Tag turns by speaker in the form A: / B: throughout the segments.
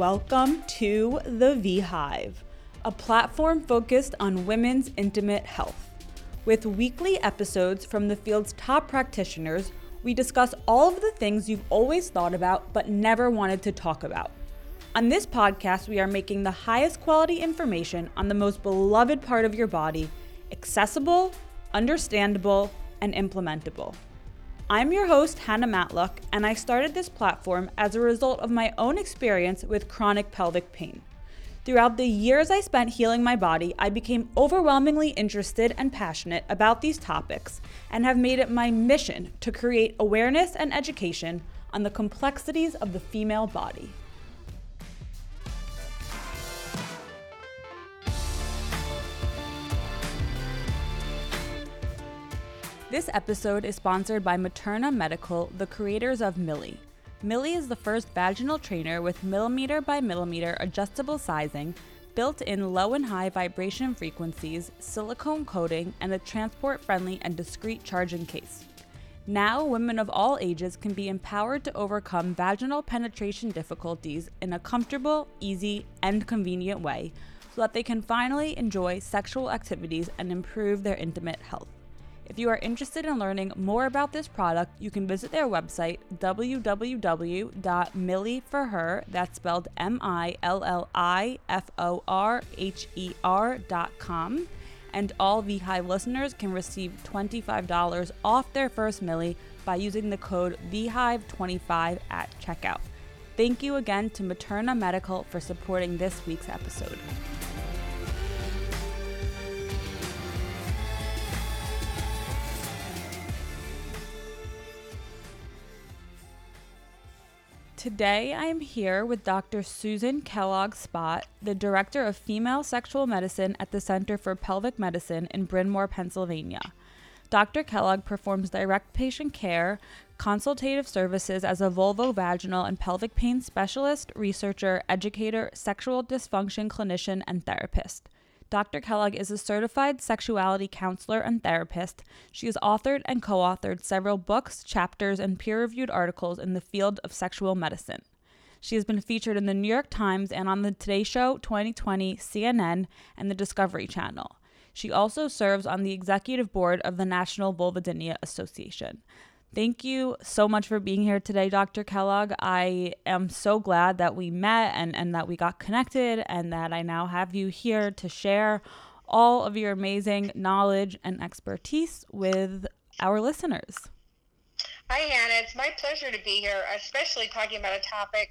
A: Welcome to the V Hive, a platform focused on women's intimate health. With weekly episodes from the field's top practitioners, we discuss all of the things you've always thought about but never wanted to talk about. On this podcast, we are making the highest quality information on the most beloved part of your body accessible, understandable, and implementable. I'm your host, Hannah Matlock, and I started this platform as a result of my own experience with chronic pelvic pain. Throughout the years I spent healing my body, I became overwhelmingly interested and passionate about these topics and have made it my mission to create awareness and education on the complexities of the female body. This episode is sponsored by Materna Medical, the creators of Milli. Milli is the first vaginal trainer with millimeter by millimeter adjustable sizing, built in low and high vibration frequencies, silicone coating, and a transport friendly and discreet charging case. Now, women of all ages can be empowered to overcome vaginal penetration difficulties in a comfortable, easy, and convenient way so that they can finally enjoy sexual activities and improve their intimate health. If you are interested in learning more about this product, you can visit their website www.milliforher, that's spelled M I L L I F O R H E R.com. And all V Hive listeners can receive $25 off their first Milli by using the code VHIVE25 at checkout. Thank you again to Materna Medical for supporting this week's episode. Today, I am here with Dr. Susan Kellogg Spadt, the Director of Female Sexual Medicine at the Center for Pelvic Medicine in Bryn Mawr, Pennsylvania. Dr. Kellogg performs direct patient care, consultative services as a vulvovaginal and pelvic pain specialist, researcher, educator, sexual dysfunction clinician, and therapist. Dr. Kellogg is a certified sexuality counselor and therapist. She has authored and co authored several books, chapters, and peer reviewed articles in the field of sexual medicine. She has been featured in the New York Times and on the Today Show, 2020, CNN, and the Discovery Channel. She also serves on the executive board of the National Vulvodynia Association. Thank you so much for being here today, Dr. Kellogg. I am so glad that we met and, and that we got connected and that I now have you here to share all of your amazing knowledge and expertise with our listeners.
B: Hi, Hannah. It's my pleasure to be here, especially talking about a topic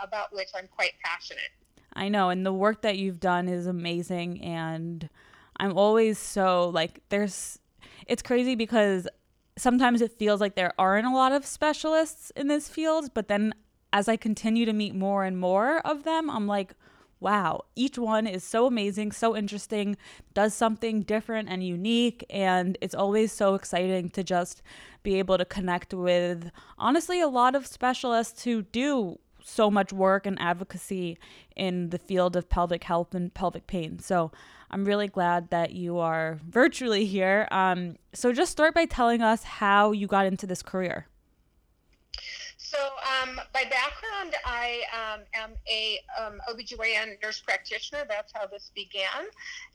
B: about which I'm quite passionate.
A: I know, and the work that you've done is amazing. And I'm always so like, there's, it's crazy because sometimes it feels like there aren't a lot of specialists in this field, but then as I continue to meet more and more of them, I'm like, wow, each one is so amazing, so interesting, does something different and unique. And it's always so exciting to just be able to connect with, honestly, a lot of specialists who do so much work and advocacy in the field of pelvic health and pelvic pain. So I'm really glad that you are virtually here. Um, so just start by telling us how you got into this career.
B: So, um, by background, I um, am a um, OBGYN nurse practitioner. That's how this began.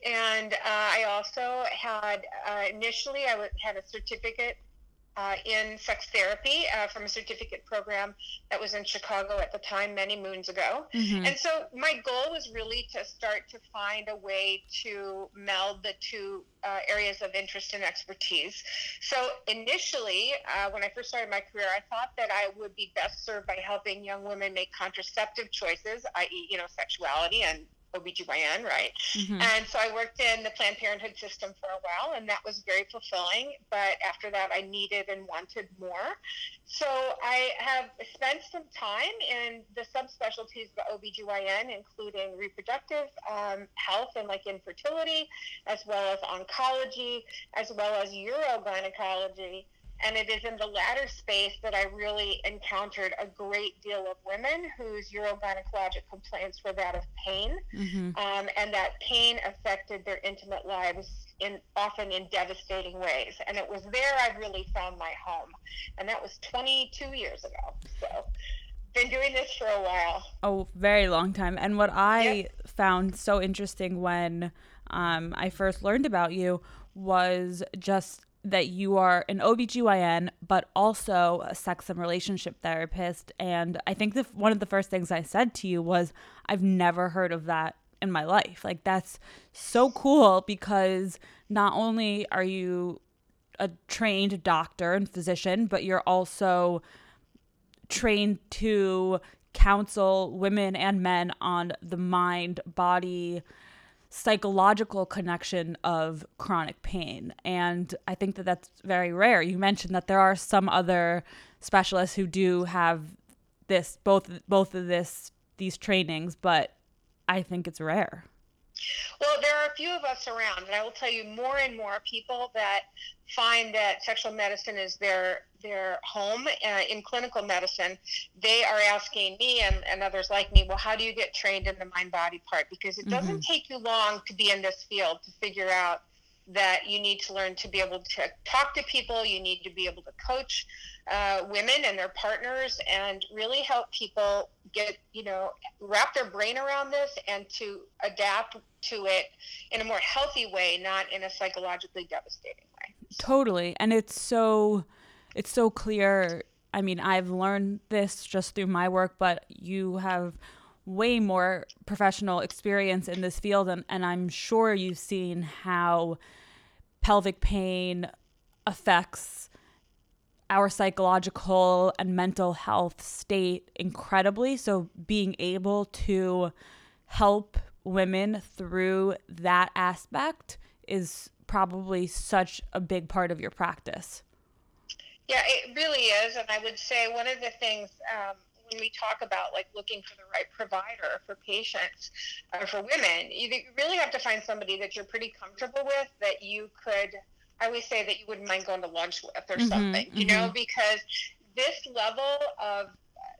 B: And uh, I also had, uh, initially, I had a certificate uh, in sex therapy uh, from a certificate program that was in Chicago at the time, many moons ago. Mm-hmm. And so my goal was really to start to find a way to meld the two uh, areas of interest and expertise. So initially, uh, when I first started my career, I thought that I would be best served by helping young women make contraceptive choices, i.e., you know, sexuality and OBGYN, right? Mm-hmm. And so I worked in the Planned Parenthood system for a while, and that was very fulfilling. But after that, I needed and wanted more. So I have spent some time in the subspecialties of OBGYN, including reproductive um, health and like infertility, as well as oncology, as well as urogynecology. And it is in the latter space that I really encountered a great deal of women whose urogynecologic complaints were that of pain, mm-hmm. um, and that pain affected their intimate lives in often in devastating ways. And it was there I really found my home, and that was 22 years ago. So been doing this for a while.
A: A very long time. And what I yep. found so interesting when um, I first learned about you was just that you are an OBGYN, but also a sex and relationship therapist. And I think the, one of the first things I said to you was, I've never heard of that in my life. Like, that's so cool because not only are you a trained doctor and physician, but you're also trained to counsel women and men on the mind body psychological connection of chronic pain. And I think that that's very rare. You mentioned that there are some other specialists who do have this both both of this these trainings, but I think it's rare.
B: Well, there are a few of us around, and I will tell you more and more people that find that sexual medicine is their their home uh, in clinical medicine. They are asking me and, and others like me, well, how do you get trained in the mind body part? Because it doesn't mm-hmm. take you long to be in this field to figure out that you need to learn to be able to talk to people, you need to be able to coach uh, women and their partners, and really help people get, you know, wrap their brain around this and to adapt to it in a more healthy way, not in a psychologically devastating way.
A: Totally. And it's so it's so clear. I mean, I've learned this just through my work, but you have way more professional experience in this field and, and I'm sure you've seen how pelvic pain affects our psychological and mental health state incredibly. So being able to help women through that aspect is probably such a big part of your practice.
B: Yeah, it really is. And I would say one of the things um, when we talk about like looking for the right provider for patients or uh, for women, you really have to find somebody that you're pretty comfortable with that you could. I always say that you wouldn't mind going to lunch with or mm-hmm, something, you mm-hmm. know, because this level of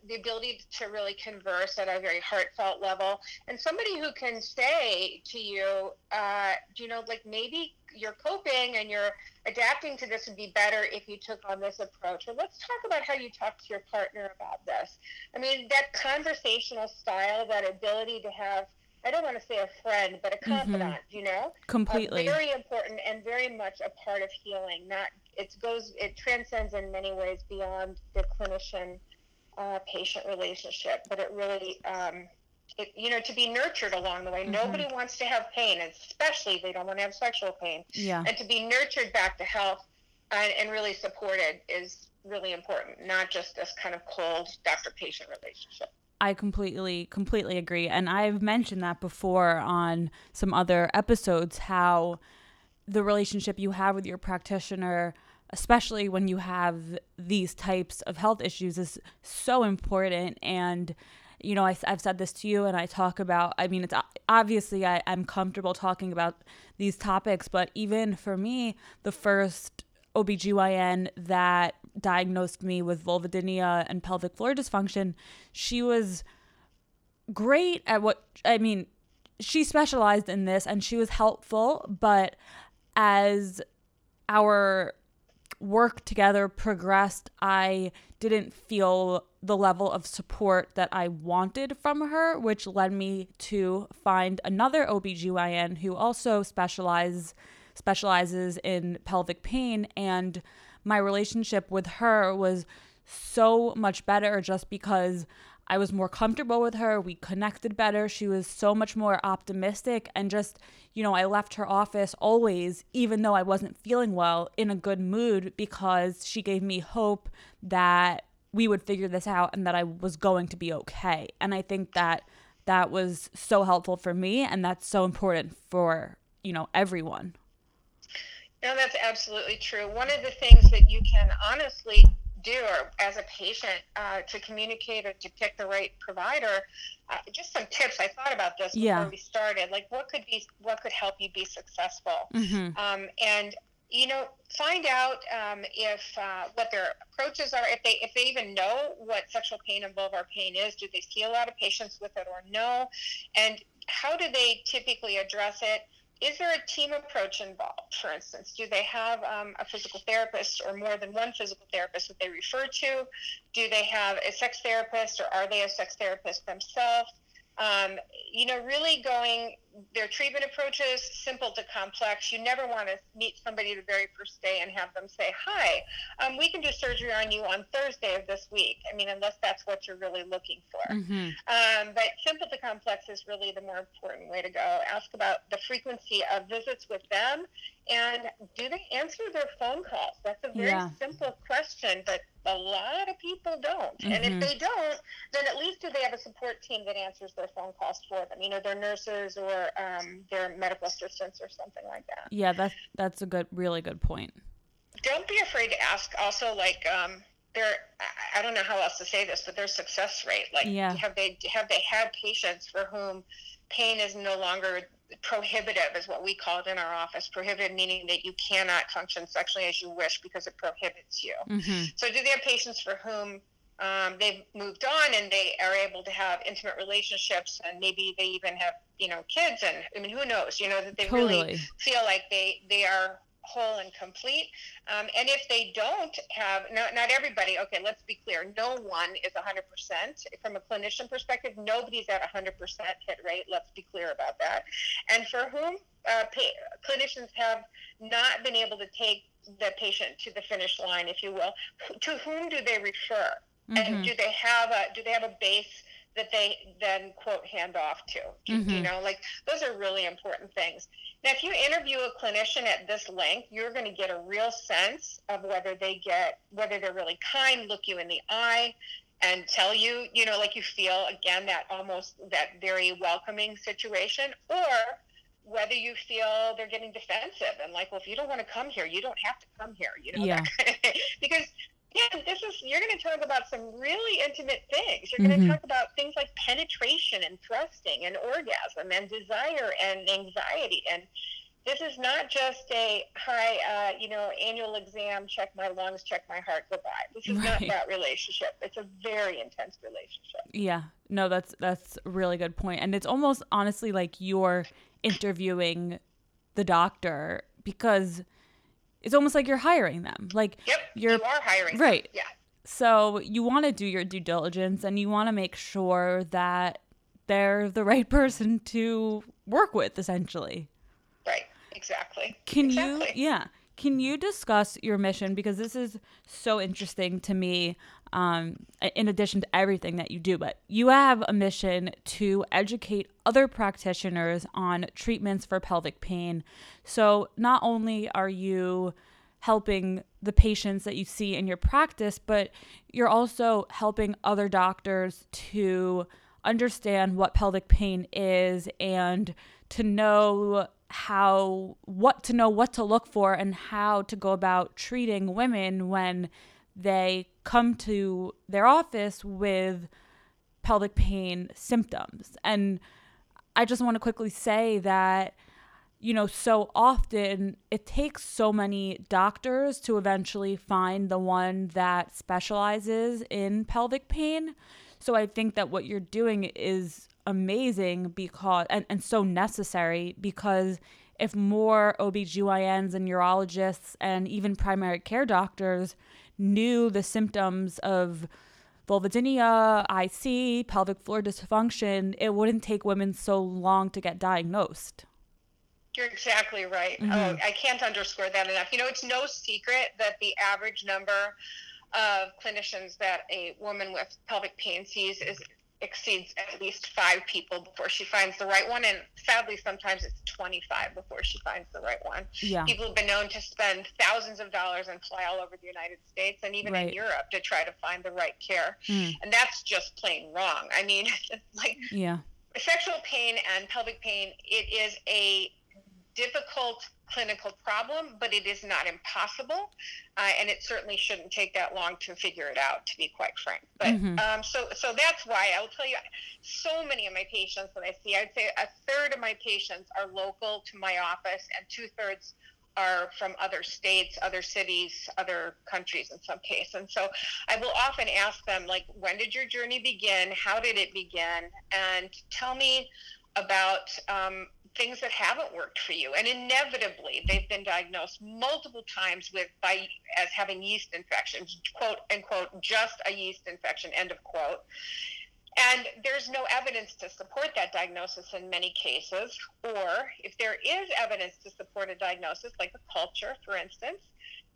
B: the ability to really converse at a very heartfelt level and somebody who can say to you uh, you know like maybe you're coping and you're adapting to this would be better if you took on this approach or let's talk about how you talk to your partner about this i mean that conversational style that ability to have I don't want to say a friend, but a mm-hmm. confidant, mm-hmm. you know?
A: Completely.
B: Uh, very important and very much a part of healing. Not it goes it transcends in many ways beyond the clinician uh, patient relationship, but it really, um, it, you know, to be nurtured along the way. Mm-hmm. Nobody wants to have pain, especially they don't want to have sexual pain.
A: Yeah.
B: And to be nurtured back to health and, and really supported is really important, not just this kind of cold doctor patient relationship.
A: I completely completely agree. And I've mentioned that before on some other episodes how the relationship you have with your practitioner especially when you have these types of health issues is so important. And you know I, have said this to you and i talk about i mean it's obviously I, i'm comfortable talking about these topics but even for me the first obgyn that diagnosed me with vulvodynia and pelvic floor dysfunction. She was great at what i mean she specialized in this and she was helpful but as our work together progressed, I didn't feel the level of support that I wanted from her, which led me to find another OBGYN who also specializes specializes in pelvic pain and my relationship with her was so much better just because I was more comfortable with her. We connected better. She was so much more optimistic. And just, you know, I left her office always, even though I wasn't feeling well, in a good mood because she gave me hope that we would figure this out and that I was going to be okay. And I think that that was so helpful for me. And that's so important for, you know, everyone.
B: No, that's absolutely true. One of the things that you can honestly do or as a patient uh, to communicate or to pick the right provider uh, just some tips i thought about this before yeah. we started like what could be what could help you be successful mm-hmm. um, and you know find out um, if uh, what their approaches are if they if they even know what sexual pain and vulvar pain is do they see a lot of patients with it or no and how do they typically address it is there a team approach involved? For instance, do they have um, a physical therapist or more than one physical therapist that they refer to? Do they have a sex therapist or are they a sex therapist themselves? Um, you know, really going their treatment approaches simple to complex. You never want to meet somebody the very first day and have them say, "Hi, um, we can do surgery on you on Thursday of this week." I mean, unless that's what you're really looking for. Mm-hmm. Um, but simple to complex is really the more important way to go. Ask about the frequency of visits with them, and do they answer their phone calls? That's a very yeah. simple question, but a lot of people don't. Mm-hmm. And if mm-hmm. they don't, then at least do they have a support team that answers their phone calls for them? You know, their nurses or um, their medical assistants or something like that.
A: Yeah, that's that's a good, really good point.
B: Don't be afraid to ask. Also, like um, their, I don't know how else to say this, but their success rate. Like, yeah. have they have they had patients for whom pain is no longer prohibitive is what we call it in our office prohibitive meaning that you cannot function sexually as you wish because it prohibits you mm-hmm. so do they have patients for whom um, they've moved on and they are able to have intimate relationships and maybe they even have you know kids and i mean who knows you know that they totally. really feel like they they are whole and complete um, and if they don't have not, not everybody okay let's be clear no one is 100% from a clinician perspective nobody's at 100% hit rate let's be clear about that and for whom uh, pay, clinicians have not been able to take the patient to the finish line if you will to whom do they refer Mm-hmm. And do they have a do they have a base that they then quote hand off to? Mm-hmm. You know, like those are really important things. Now, if you interview a clinician at this length, you're going to get a real sense of whether they get whether they're really kind, look you in the eye, and tell you, you know, like you feel again that almost that very welcoming situation, or whether you feel they're getting defensive and like, well, if you don't want to come here, you don't have to come here, you know,
A: yeah.
B: because yeah, this is you're going to talk about some really intimate things. You're going to mm-hmm. talk about things like penetration and thrusting and orgasm and desire and anxiety and this is not just a hi, uh, you know, annual exam, check my lungs, check my heart, goodbye. This is right. not that relationship. It's a very intense relationship.
A: Yeah, no, that's that's a really good point, and it's almost honestly like you're interviewing the doctor because it's almost like you're hiring them. Like
B: yep, you're you are hiring
A: right.
B: Them. Yeah.
A: So you want to do your due diligence and you want to make sure that they're the right person to work with, essentially.
B: Right. Exactly.
A: Can
B: exactly.
A: you? Yeah. Can you discuss your mission because this is so interesting to me? Um, in addition to everything that you do, but you have a mission to educate other practitioners on treatments for pelvic pain. So not only are you helping the patients that you see in your practice, but you're also helping other doctors to understand what pelvic pain is and to know how what to know what to look for and how to go about treating women when they come to their office with pelvic pain symptoms. And I just want to quickly say that you know, so often it takes so many doctors to eventually find the one that specializes in pelvic pain. So I think that what you're doing is amazing because and, and so necessary because if more OBGYNs and urologists and even primary care doctors knew the symptoms of vulvodynia, IC, pelvic floor dysfunction, it wouldn't take women so long to get diagnosed.
B: You're exactly right. Mm-hmm. Oh, I can't underscore that enough. You know, it's no secret that the average number of clinicians that a woman with pelvic pain sees is exceeds at least five people before she finds the right one. And sadly, sometimes it's 25 before she finds the right one.
A: Yeah.
B: People have been known to spend thousands of dollars and fly all over the United States and even right. in Europe to try to find the right care. Mm. And that's just plain wrong. I mean, like,
A: yeah.
B: Sexual pain and pelvic pain, it is a difficult clinical problem, but it is not impossible, uh, and it certainly shouldn't take that long to figure it out. To be quite frank, but mm-hmm. um, so so that's why I'll tell you. So many of my patients that I see, I'd say a third of my patients are local to my office, and two thirds are from other states, other cities, other countries in some case. And so I will often ask them, like, when did your journey begin? How did it begin? And tell me about um, things that haven't worked for you and inevitably they've been diagnosed multiple times with by as having yeast infections quote unquote just a yeast infection end of quote and there's no evidence to support that diagnosis in many cases or if there is evidence to support a diagnosis like a culture for instance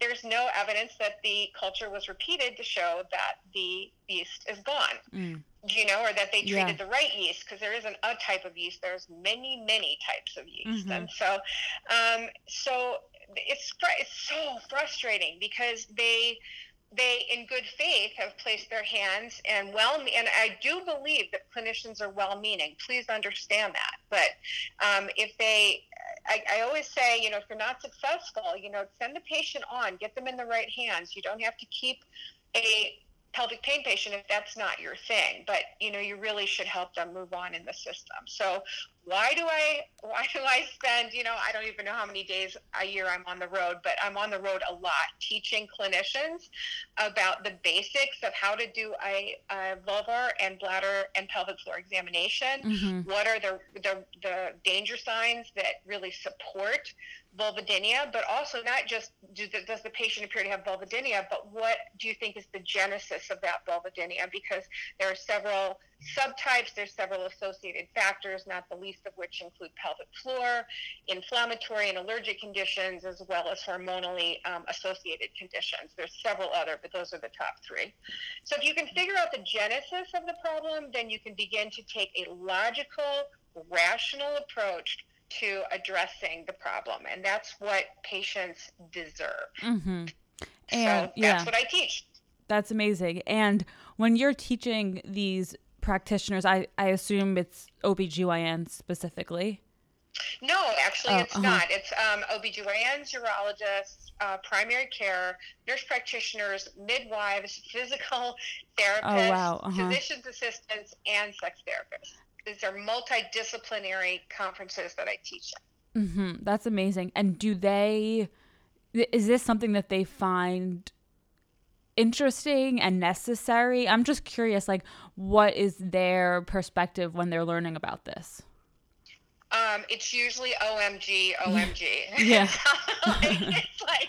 B: there's no evidence that the culture was repeated to show that the yeast is gone. Mm. You know, or that they treated yeah. the right yeast because there isn't a type of yeast. There's many, many types of yeast, mm-hmm. and so, um, so it's it's so frustrating because they they in good faith have placed their hands and well and i do believe that clinicians are well meaning please understand that but um, if they I, I always say, you know, if you're not successful, you know, send the patient on, get them in the right hands. You don't have to keep a pelvic pain patient if that's not your thing but you know you really should help them move on in the system so why do i why do i spend you know i don't even know how many days a year i'm on the road but i'm on the road a lot teaching clinicians about the basics of how to do a, a vulvar and bladder and pelvic floor examination mm-hmm. what are the, the the danger signs that really support vulvodynia, but also not just do the, does the patient appear to have vulvodynia, but what do you think is the genesis of that vulvodynia? Because there are several subtypes, there's several associated factors, not the least of which include pelvic floor, inflammatory and allergic conditions, as well as hormonally um, associated conditions. There's several other, but those are the top three. So if you can figure out the genesis of the problem, then you can begin to take a logical, rational approach to addressing the problem, and that's what patients deserve. Mm-hmm. And so that's yeah. what I teach.
A: That's amazing. And when you're teaching these practitioners, I, I assume it's OBGYN specifically.
B: No, actually, oh, it's uh-huh. not. It's um, OBGYNs, urologists, uh, primary care, nurse practitioners, midwives, physical therapists, oh, wow. uh-huh. physician's assistants, and sex therapists these are multidisciplinary conferences that I teach.
A: Mm-hmm. That's amazing. And do they? Is this something that they find interesting and necessary? I'm just curious. Like, what is their perspective when they're learning about this?
B: Um, it's usually OMG, OMG. Yeah. it's like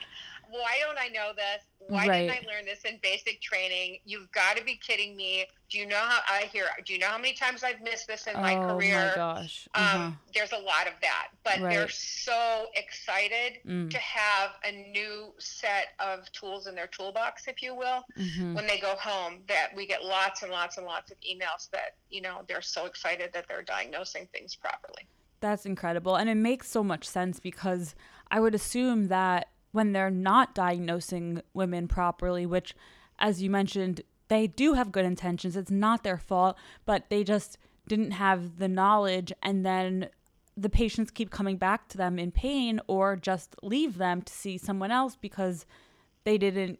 B: why don't I know this? Why right. didn't I learn this in basic training? You've got to be kidding me. Do you know how I hear? Do you know how many times I've missed this in my oh, career?
A: Oh my gosh.
B: Uh-huh. Um, there's a lot of that, but right. they're so excited mm. to have a new set of tools in their toolbox, if you will, mm-hmm. when they go home. That we get lots and lots and lots of emails that you know they're so excited that they're diagnosing things properly.
A: That's incredible, and it makes so much sense because I would assume that when they're not diagnosing women properly, which, as you mentioned, they do have good intentions. It's not their fault, but they just didn't have the knowledge. And then the patients keep coming back to them in pain or just leave them to see someone else because they didn't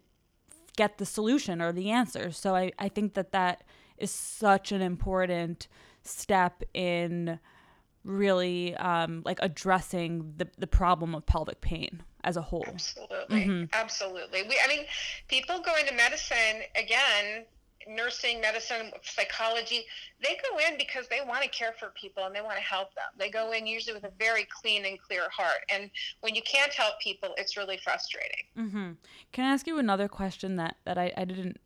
A: get the solution or the answer. So I, I think that that is such an important step in really um, like addressing the, the problem of pelvic pain as a whole.
B: Absolutely. Mm-hmm. Absolutely. We, I mean, people go into medicine again, nursing, medicine, psychology, they go in because they want to care for people and they want to help them. They go in usually with a very clean and clear heart. And when you can't help people, it's really frustrating.
A: Mm-hmm. Can I ask you another question that, that I, I didn't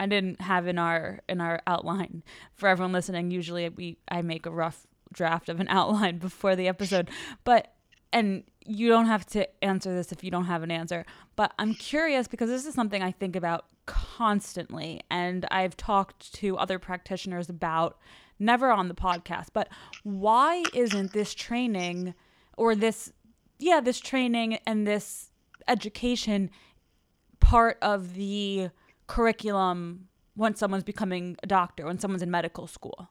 A: I didn't have in our in our outline for everyone listening. Usually we I make a rough draft of an outline before the episode. But and you don't have to answer this if you don't have an answer, but I'm curious because this is something I think about constantly and I've talked to other practitioners about never on the podcast, but why isn't this training or this yeah, this training and this education part of the curriculum when someone's becoming a doctor, when someone's in medical school?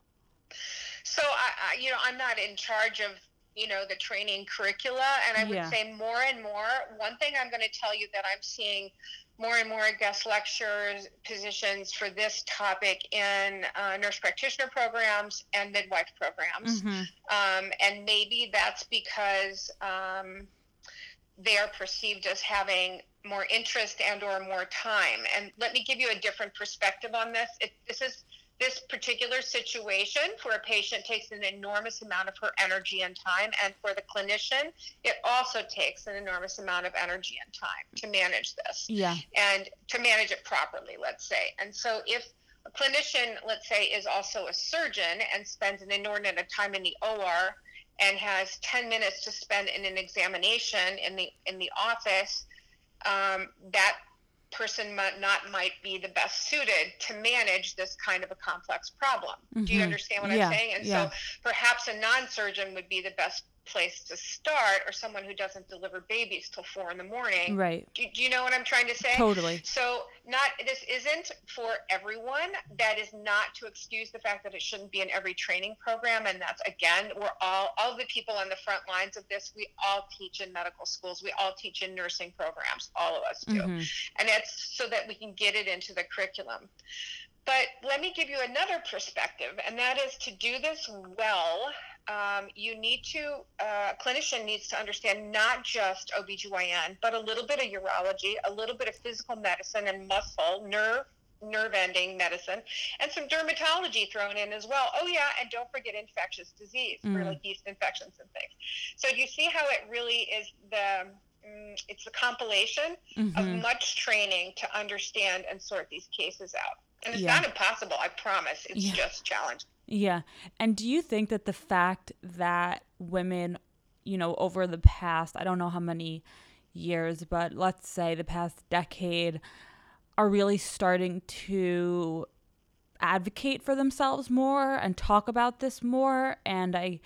B: So I, I, you know, I'm not in charge of you know the training curricula, and I would yeah. say more and more. One thing I'm going to tell you that I'm seeing more and more guest lectures positions for this topic in uh, nurse practitioner programs and midwife programs, mm-hmm. um, and maybe that's because. Um, they are perceived as having more interest and or more time and let me give you a different perspective on this it, this is this particular situation for a patient takes an enormous amount of her energy and time and for the clinician it also takes an enormous amount of energy and time to manage this.
A: Yeah.
B: And to manage it properly let's say. And so if a clinician let's say is also a surgeon and spends an inordinate amount of time in the or and has 10 minutes to spend in an examination in the in the office um, that person might not might be the best suited to manage this kind of a complex problem. Mm-hmm. Do you mm-hmm. understand what
A: yeah.
B: I'm saying? And yeah. so perhaps a non-surgeon would be the best place to start or someone who doesn't deliver babies till four in the morning.
A: Right.
B: Do, do, you know what i'm trying to say?
A: Totally.
B: So not this isn't for everyone. That is not to excuse the fact that it shouldn't be in every training program. And that's again we're all all the people on the front lines of this we all teach in medical schools. We all teach in nursing programs all of us do. Mm-hmm. and it's so that we can get it into the curriculum. But let me give you another perspective, and that is to do this well, um, you need to, uh, a clinician needs to understand not just OBGYN, but a little bit of urology, a little bit of physical medicine and muscle, nerve, nerve ending medicine, and some dermatology thrown in as well. Oh, yeah, and don't forget infectious disease mm. for like yeast infections and things. So, do you see how it really is the mm, it's a compilation mm-hmm. of much training to understand and sort these cases out. And it's yeah. not impossible, I promise. It's yeah. just challenging.
A: Yeah. And do you think that the fact that women, you know, over the past, I don't know how many years, but let's say the past decade, are really starting to advocate for themselves more and talk about this more and I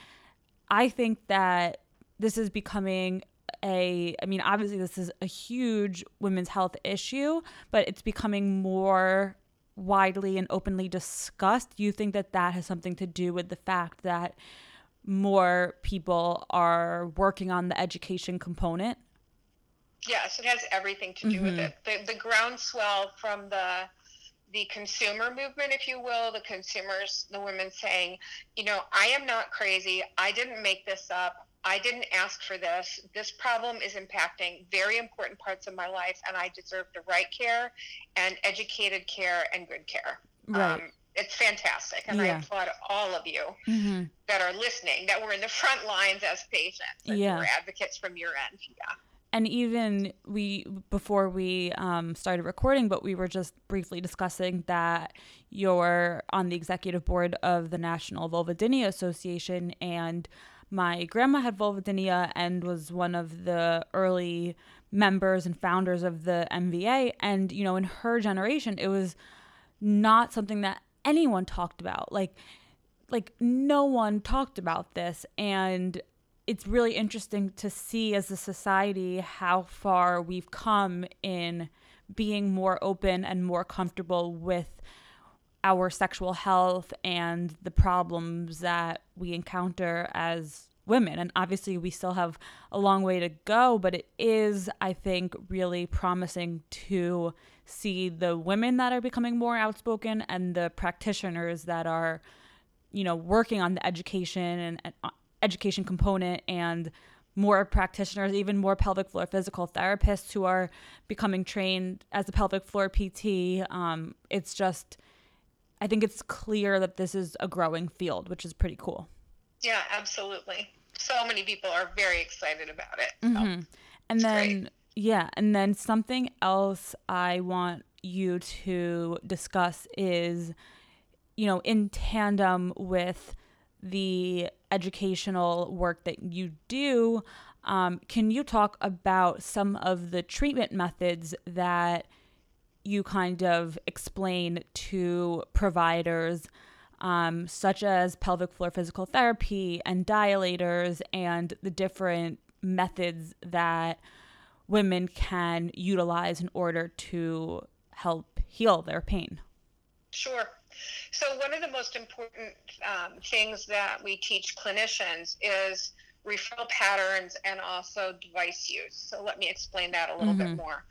A: I think that this is becoming a I mean obviously this is a huge women's health issue, but it's becoming more widely and openly discussed. You think that that has something to do with the fact that more people are working on the education component?
B: Yes, it has everything to do mm-hmm. with it. The, the groundswell from the the consumer movement, if you will, the consumers, the women saying, you know, I am not crazy. I didn't make this up. I didn't ask for this. This problem is impacting very important parts of my life, and I deserve the right care and educated care and good care.
A: Right. Um,
B: it's fantastic, and yeah. I applaud all of you mm-hmm. that are listening, that were in the front lines as patients, and yeah. were advocates from your end. Yeah.
A: And even we, before we um, started recording, but we were just briefly discussing that you're on the executive board of the National Vulvodynia Association, and my grandma had vulvodynia and was one of the early members and founders of the NVA. And, you know, in her generation, it was not something that anyone talked about. Like, like no one talked about this. And it's really interesting to see as a society how far we've come in being more open and more comfortable with our sexual health and the problems that we encounter as women. And obviously, we still have a long way to go, but it is, I think, really promising to see the women that are becoming more outspoken and the practitioners that are, you know, working on the education and, and uh, education component and more practitioners, even more pelvic floor physical therapists who are becoming trained as a pelvic floor PT. Um, it's just I think it's clear that this is a growing field, which is pretty cool.
B: Yeah, absolutely. So many people are very excited about it. So mm-hmm.
A: And then, great. yeah, and then something else I want you to discuss is, you know, in tandem with the educational work that you do, um, can you talk about some of the treatment methods that you kind of explain to providers, um, such as pelvic floor physical therapy and dilators, and the different methods that women can utilize in order to help heal their pain?
B: Sure. So, one of the most important um, things that we teach clinicians is referral patterns and also device use. So let me explain that a little mm-hmm. bit more.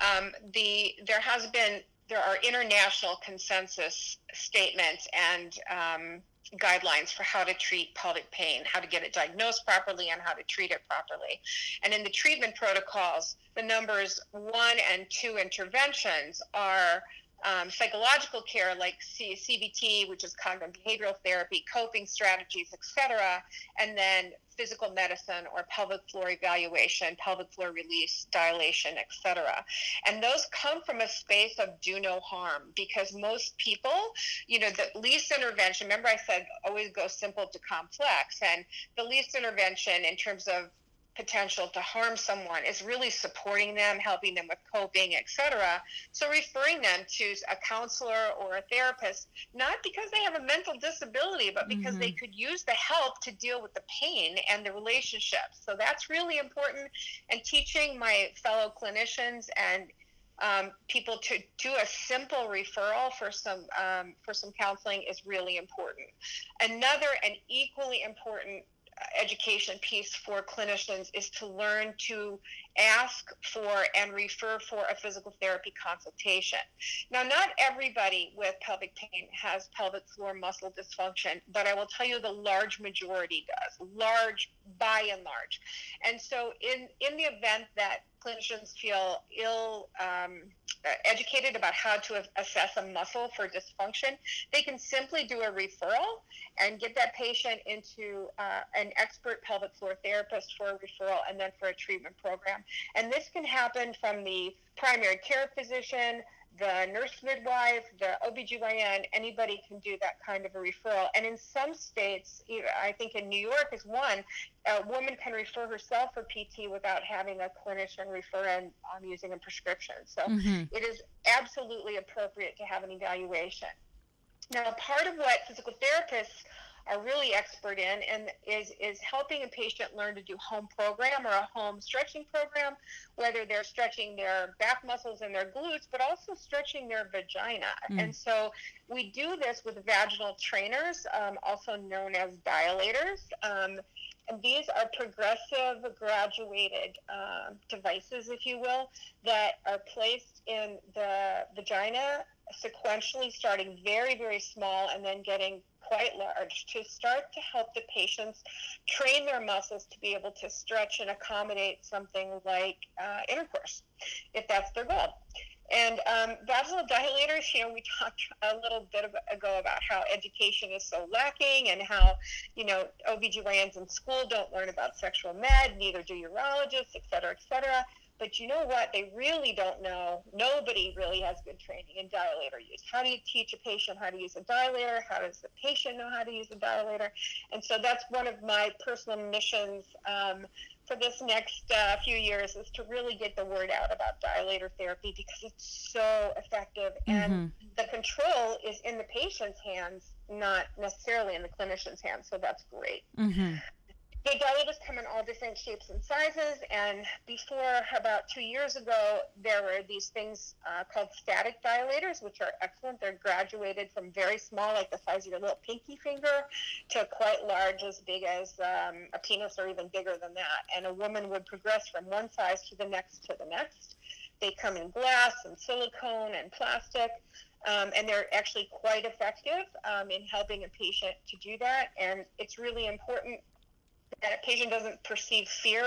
B: Um, the there has been there are international consensus statements and um, guidelines for how to treat pelvic pain, how to get it diagnosed properly, and how to treat it properly. And in the treatment protocols, the numbers one and two interventions are um, psychological care like C- CBT, which is cognitive behavioral therapy, coping strategies, etc., and then physical medicine or pelvic floor evaluation, pelvic floor release, dilation, etc. And those come from a space of do no harm because most people, you know, the least intervention, remember I said always go simple to complex, and the least intervention in terms of potential to harm someone is really supporting them helping them with coping etc so referring them to a counselor or a therapist not because they have a mental disability but because mm-hmm. they could use the help to deal with the pain and the relationships so that's really important and teaching my fellow clinicians and um, people to do a simple referral for some um, for some counseling is really important. Another and equally important education piece for clinicians is to learn to ask for and refer for a physical therapy consultation. Now, not everybody with pelvic pain has pelvic floor muscle dysfunction, but I will tell you the large majority does, large by and large. And so, in, in the event that clinicians feel ill um, educated about how to assess a muscle for dysfunction, they can simply do a referral and get that patient into uh, an expert pelvic floor therapist for a referral and then for a treatment program. And this can happen from the primary care physician, the nurse midwife, the OBGYN, anybody can do that kind of a referral. And in some states, I think in New York is one, a woman can refer herself for PT without having a clinician refer and um, using a prescription. So mm-hmm. it is absolutely appropriate to have an evaluation. Now, part of what physical therapists are really expert in and is, is helping a patient learn to do home program or a home stretching program, whether they're stretching their back muscles and their glutes, but also stretching their vagina. Mm. And so we do this with vaginal trainers, um, also known as dilators. Um, and these are progressive graduated uh, devices, if you will, that are placed in the vagina sequentially, starting very, very small and then getting quite large to start to help the patients train their muscles to be able to stretch and accommodate something like uh, intercourse, if that's their goal. And um, dilators, you know, we talked a little bit ago about how education is so lacking and how, you know, OBGYNs in school don't learn about sexual med, neither do urologists, et cetera, et cetera. But you know what? They really don't know. Nobody really has good training in dilator use. How do you teach a patient how to use a dilator? How does the patient know how to use a dilator? And so that's one of my personal missions um, for this next uh, few years is to really get the word out about dilator therapy because it's so effective and mm-hmm. the control is in the patient's hands, not necessarily in the clinician's hands. So that's great. Mm-hmm. The dilators come in all different shapes and sizes. And before about two years ago, there were these things uh, called static dilators, which are excellent. They're graduated from very small, like the size of your little pinky finger, to quite large, as big as um, a penis or even bigger than that. And a woman would progress from one size to the next to the next. They come in glass and silicone and plastic. Um, and they're actually quite effective um, in helping a patient to do that. And it's really important that a patient doesn't perceive fear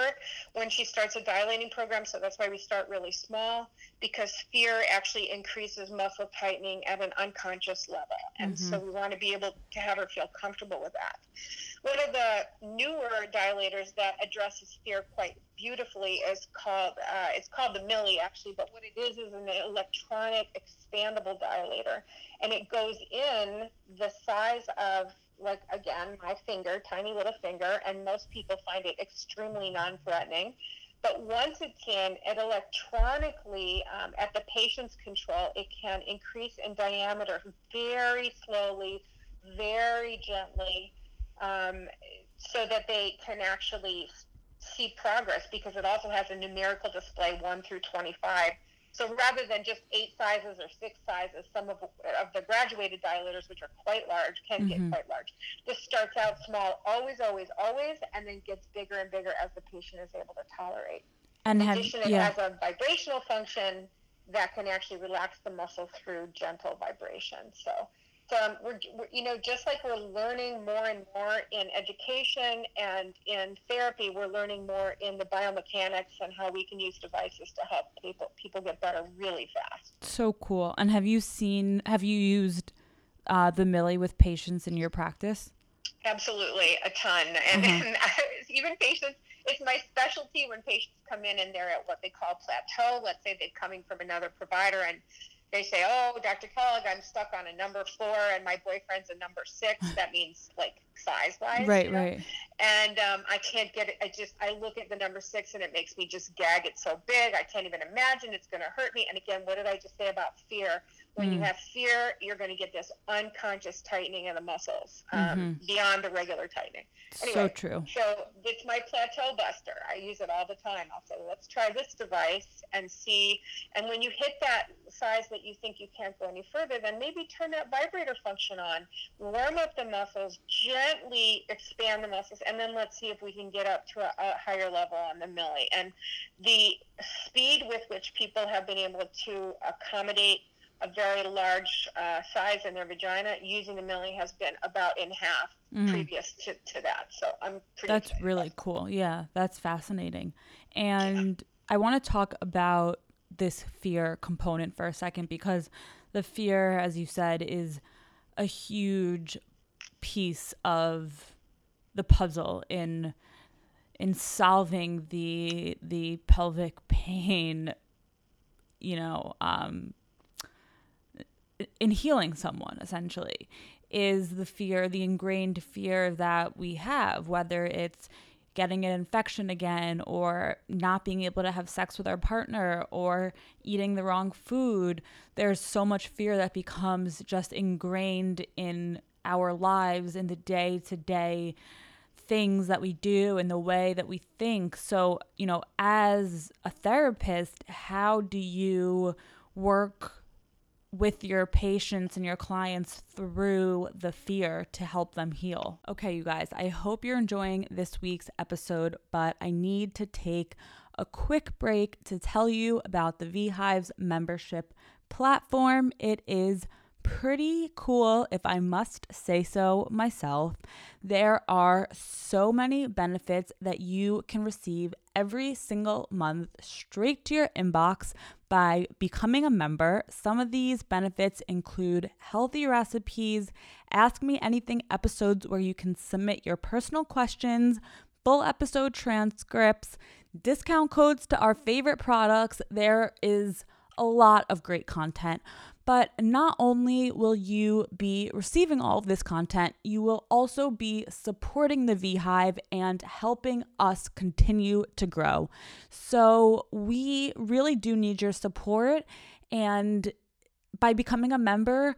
B: when she starts a dilating program. So that's why we start really small because fear actually increases muscle tightening at an unconscious level. And mm-hmm. so we want to be able to have her feel comfortable with that. One of the newer dilators that addresses fear quite beautifully is called uh, it's called the Milli actually, but what it is is an electronic expandable dilator, and it goes in the size of like again my finger tiny little finger and most people find it extremely non-threatening. But once it's in it electronically um, at the patient's control it can increase in diameter very slowly very gently um, so that they can actually see progress because it also has a numerical display 1 through 25 so rather than just eight sizes or six sizes, some of, of the graduated dilators, which are quite large, can mm-hmm. get quite large. This starts out small, always, always, always, and then gets bigger and bigger as the patient is able to tolerate. And In have, addition, it yeah. has a vibrational function that can actually relax the muscle through gentle vibration. So from we're, we're, you know just like we're learning more and more in education and in therapy we're learning more in the biomechanics and how we can use devices to help people people get better really fast.
A: So cool. And have you seen have you used uh, the Milli with patients in your practice?
B: Absolutely a ton. And, mm-hmm. and even patients it's my specialty when patients come in and they're at what they call plateau. Let's say they're coming from another provider and they say, "Oh, Dr. Kellogg, I'm stuck on a number four, and my boyfriend's a number six. That means like size wise,
A: right, you know? right.
B: And um, I can't get it. I just I look at the number six, and it makes me just gag. It's so big, I can't even imagine it's going to hurt me. And again, what did I just say about fear? When mm. you have fear, you're going to get this unconscious tightening of the muscles um, mm-hmm. beyond the regular tightening.
A: Anyway, so true.
B: So it's my plateau buster. I use it all the time. I'll say, let's try this device and see. And when you hit that size that you think you can't go any further, then maybe turn that vibrator function on, warm up the muscles, gently expand the muscles, and then let's see if we can get up to a, a higher level on the Milli. And the speed with which people have been able to accommodate a very large uh, size in their vagina, using the Milli has been about in half mm. previous to, to that. So I'm
A: That's really cool. Yeah, that's fascinating. And yeah. I want to talk about this fear component for a second because the fear, as you said, is a huge piece of the puzzle in in solving the the pelvic pain you know um in healing someone essentially is the fear the ingrained fear that we have whether it's getting an infection again or not being able to have sex with our partner or eating the wrong food. There's so much fear that becomes just ingrained in our lives in the day to day things that we do and the way that we think. So you know as a therapist how do you work with your patients and your clients through the fear to help them heal. Okay, you guys, I hope you're enjoying this week's episode, but I need to take a quick break to tell you about the VHives membership platform. It is pretty cool, if I must say so myself. There are so many benefits that you can receive every single month straight to your inbox by becoming a member. Some of these benefits include healthy recipes, Ask Me Anything episodes where you can submit your personal questions, full episode transcripts, discount codes to our favorite products. There is a lot of great content. But not only will you be receiving all of this content, you will also be supporting the VHive and helping us continue to grow. So we really do need your support. And by becoming a member,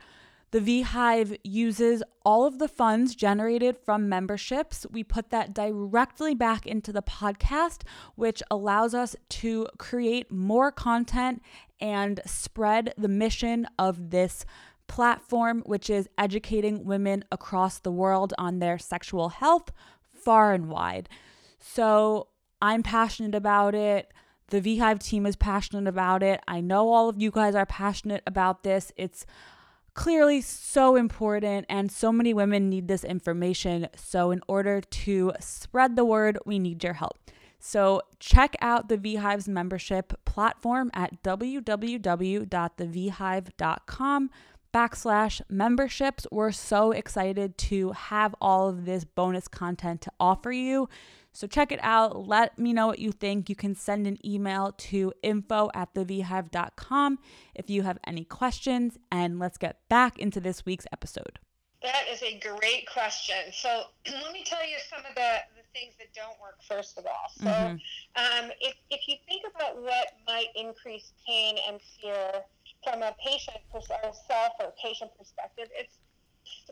A: the VHive uses all of the funds generated from memberships. We put that directly back into the podcast, which allows us to create more content and spread the mission of this platform, which is educating women across the world on their sexual health far and wide. So I'm passionate about it. The VHive team is passionate about it. I know all of you guys are passionate about this. It's clearly so important and so many women need this information. So, in order to spread the word, we need your help. So, check out the VHive's membership platform at www.thevhive.com backslash memberships. We're so excited to have all of this bonus content to offer you. So check it out. Let me know what you think. You can send an email to info at thevhive.com if you have any questions. And let's get back into this week's episode.
B: That is a great question. So let me tell you some of the, the things that don't work first of all. So mm-hmm. um, if, if you think about what might increase pain and fear from a patient or self or patient perspective, it's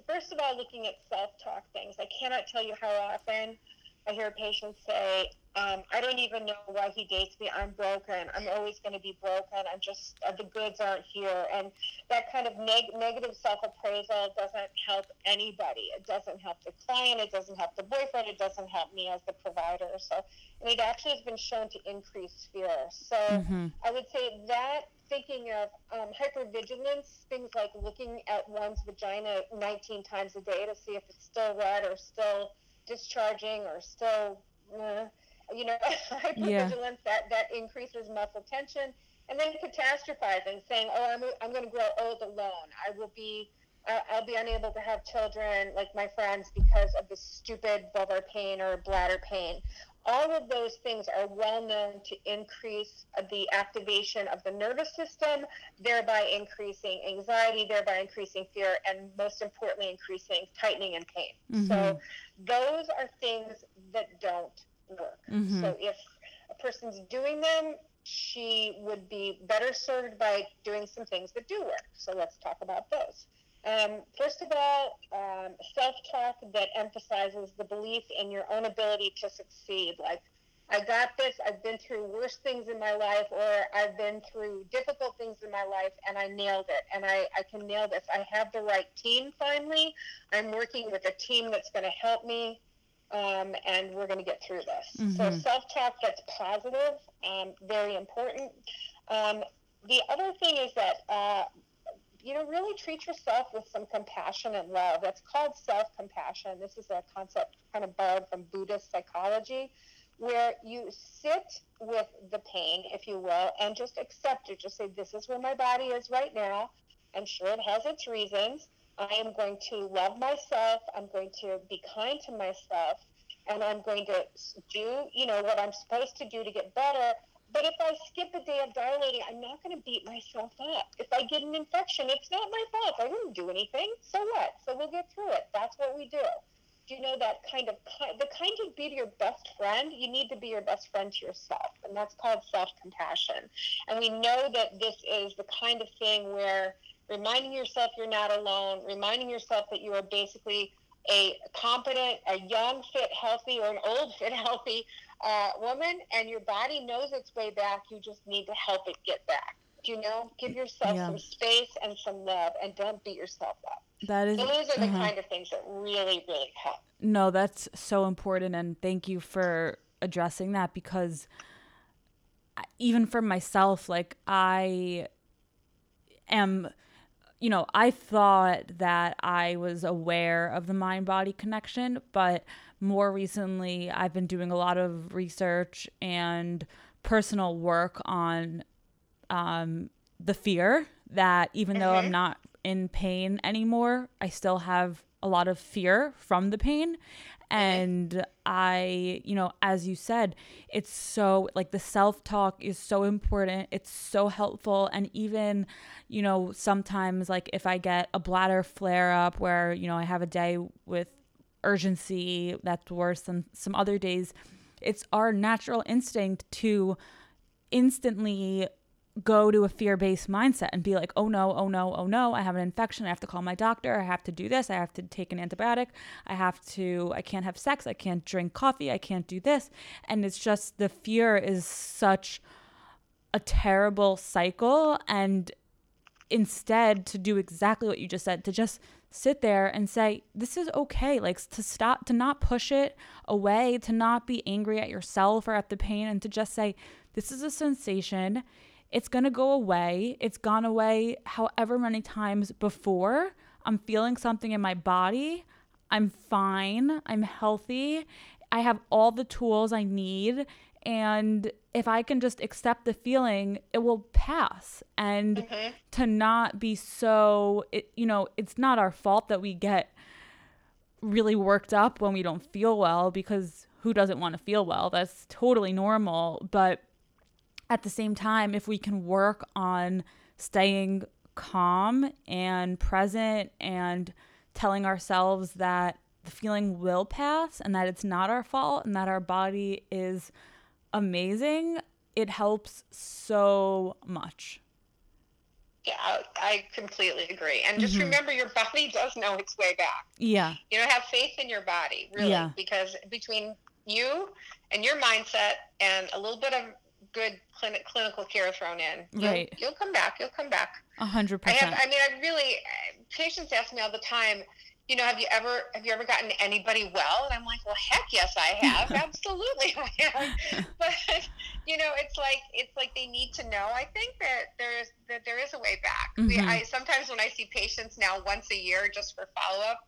B: first of all looking at self-talk things. I cannot tell you how often I hear patients say, um, I don't even know why he dates me. I'm broken. I'm always going to be broken. I'm just, uh, the goods aren't here. And that kind of neg- negative self appraisal doesn't help anybody. It doesn't help the client. It doesn't help the boyfriend. It doesn't help me as the provider. So, and it actually has been shown to increase fear. So, mm-hmm. I would say that thinking of um, hypervigilance, things like looking at one's vagina 19 times a day to see if it's still wet or still discharging or still, uh, you know, hypervigilance, yeah. that, that increases muscle tension. And then catastrophizing, saying, oh, I'm, I'm going to grow old alone. I will be uh, I'll be unable to have children like my friends because of this stupid vulvar pain or bladder pain all of those things are well known to increase the activation of the nervous system, thereby increasing anxiety, thereby increasing fear, and most importantly, increasing tightening and pain. Mm-hmm. So, those are things that don't work. Mm-hmm. So, if a person's doing them, she would be better served by doing some things that do work. So, let's talk about those. Um, first of all, um, self talk that emphasizes the belief in your own ability to succeed. Like, I got this, I've been through worse things in my life, or I've been through difficult things in my life, and I nailed it, and I, I can nail this. I have the right team finally. I'm working with a team that's going to help me, um, and we're going to get through this. Mm-hmm. So, self talk that's positive, um, very important. Um, the other thing is that uh, you know, really treat yourself with some compassion and love. That's called self compassion. This is a concept kind of borrowed from Buddhist psychology, where you sit with the pain, if you will, and just accept it. Just say, This is where my body is right now. I'm sure it has its reasons. I am going to love myself. I'm going to be kind to myself. And I'm going to do, you know, what I'm supposed to do to get better but if I skip a day of dilating, I'm not going to beat myself up. If I get an infection, it's not my fault. I didn't do anything. So what? So we'll get through it. That's what we do. Do you know that kind of the kind of be to your best friend? You need to be your best friend to yourself, and that's called self-compassion. And we know that this is the kind of thing where reminding yourself you're not alone, reminding yourself that you are basically a competent, a young, fit, healthy, or an old, fit, healthy uh, woman, and your body knows its way back. You just need to help it get back. Do you know? Give yourself yeah. some space and some love, and don't beat yourself up.
A: That is.
B: those are the uh-huh. kind of things that really, really help.
A: No, that's so important, and thank you for addressing that because even for myself, like I am you know, I thought that I was aware of the mind body connection, but more recently, I've been doing a lot of research and personal work on um, the fear that even mm-hmm. though I'm mm-hmm. not in pain anymore, I still have a lot of fear from the pain. And I, you know, as you said, it's so like the self talk is so important. It's so helpful. And even, you know, sometimes like if I get a bladder flare up where, you know, I have a day with urgency that's worse than some other days, it's our natural instinct to instantly go to a fear based mindset and be like, oh no, oh no, oh no, I have an infection. I have to call my doctor. I have to do this. I have to take an antibiotic. I have to, I can't have sex. I can't drink coffee. I can't do this. And it's just the fear is such a terrible cycle. And instead, to do exactly what you just said, to just sit there and say, this is okay. Like to stop, to not push it away, to not be angry at yourself or at the pain, and to just say, this is a sensation it's going to go away. It's gone away however many times before. I'm feeling something in my body. I'm fine. I'm healthy. I have all the tools I need. And if I can just accept the feeling, it will pass. And mm-hmm. to not be so, it, you know, it's not our fault that we get really worked up when we don't feel well because who doesn't want to feel well? That's totally normal. But at the same time, if we can work on staying calm and present and telling ourselves that the feeling will pass and that it's not our fault and that our body is amazing, it helps so much.
B: Yeah, I completely agree. And just mm-hmm. remember, your body does know its way back.
A: Yeah.
B: You know, have faith in your body, really, yeah. because between you and your mindset and a little bit of good clinic, clinical care thrown in, you'll,
A: Right.
B: you'll come back. You'll come back.
A: A hundred
B: I have.
A: percent.
B: I mean, I really. Patients ask me all the time. You know, have you ever have you ever gotten anybody well? And I'm like, well, heck yes, I have. Absolutely, I have. But you know, it's like it's like they need to know. I think that there is that there is a way back. We,
A: Mhm.
B: I sometimes when I see patients now once a year just for follow up.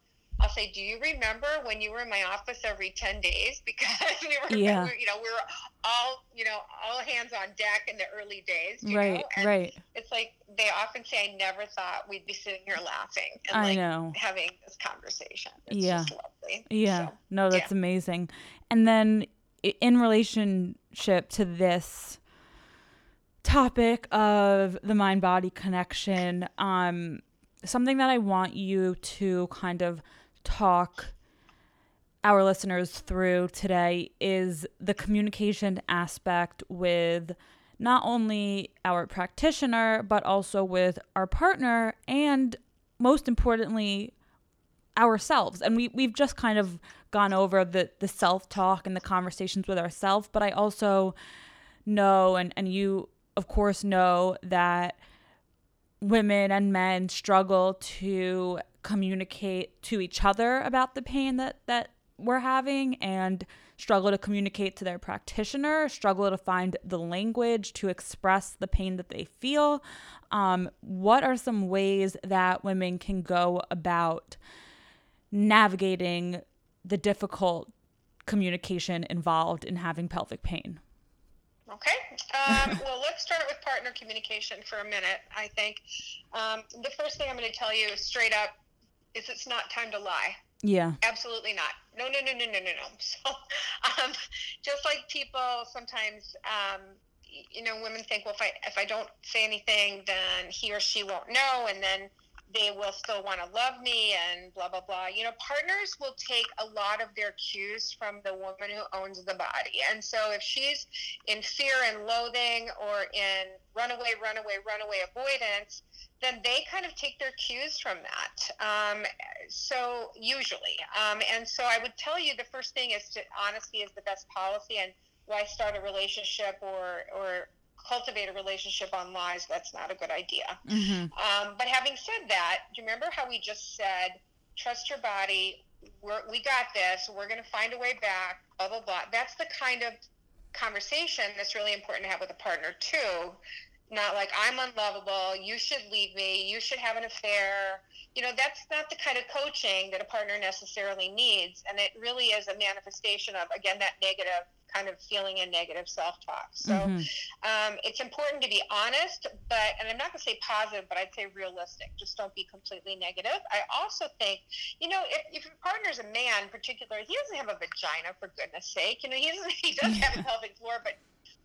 B: I'll say, "Do you remember when you were in my office every ten days? Because we were,
A: Yeah.
B: you know, we were all, you know, all hands on deck in the early days. You
A: Right, right.
B: it's like they often say, I never thought we'd be sitting here laughing and
A: I
B: like
A: know.
B: having this conversation. It's
A: Yeah.
B: just lovely.
A: Yeah.
B: So,
A: no, that's amazing. And then in relationship to this topic of the mind body connection, um something that I want you to kind of talk our listeners through today is the communication aspect with not only our practitioner but also with our partner and most importantly ourselves. And we we've just kind of gone over the the self-talk and the conversations with ourselves but I also know and and you of course know that women and men struggle to communicate to each other about the pain that that we're having and struggle to communicate to their practitioner struggle to find the language to express the pain that they feel um, what are some ways that women can go about navigating the difficult communication involved in having pelvic pain
B: Okay. Um, well, let's start with partner communication for a minute. I think um, the first thing I'm going to tell you straight up is it's not time to lie.
A: yeah
B: Absolutely not. No, no, no, no, no, no, no. So, um, just like people sometimes, um, you know, women think, well, if I if I don't say anything, then he or she won't know, and then they will still want to love me, and blah blah blah. You know, partners will take a lot of their cues from the woman who owns the body, and so if she's in fear and loathing, or in runaway, runaway, runaway avoidance, then they kind of take their cues from that. Um, so usually, um, and so I would tell you the first thing is to honesty is the best policy, and why start a relationship or or cultivate a relationship on lies? That's not a good idea.
A: hmm
B: Um, but having said that, do you remember how we just said, trust your body? We're, we got this. We're going to find a way back. Blah blah blah. That's the kind of conversation that's really important to have with a partner too. Not like I'm unlovable. You should leave me. You should have an affair. You know, that's not the kind of coaching that a partner necessarily needs, and it really is a manifestation of again that negative kind of feeling and negative self-talk. So
A: Mhm.
B: um, it's important to be honest, but and I'm not going to say positive, but I'd say realistic. Just don't be completely negative. I also think, you know, if, if your partner's a man, in particular, he doesn't have a vagina for goodness sake. You know, he doesn't. He does have a pelvic floor, but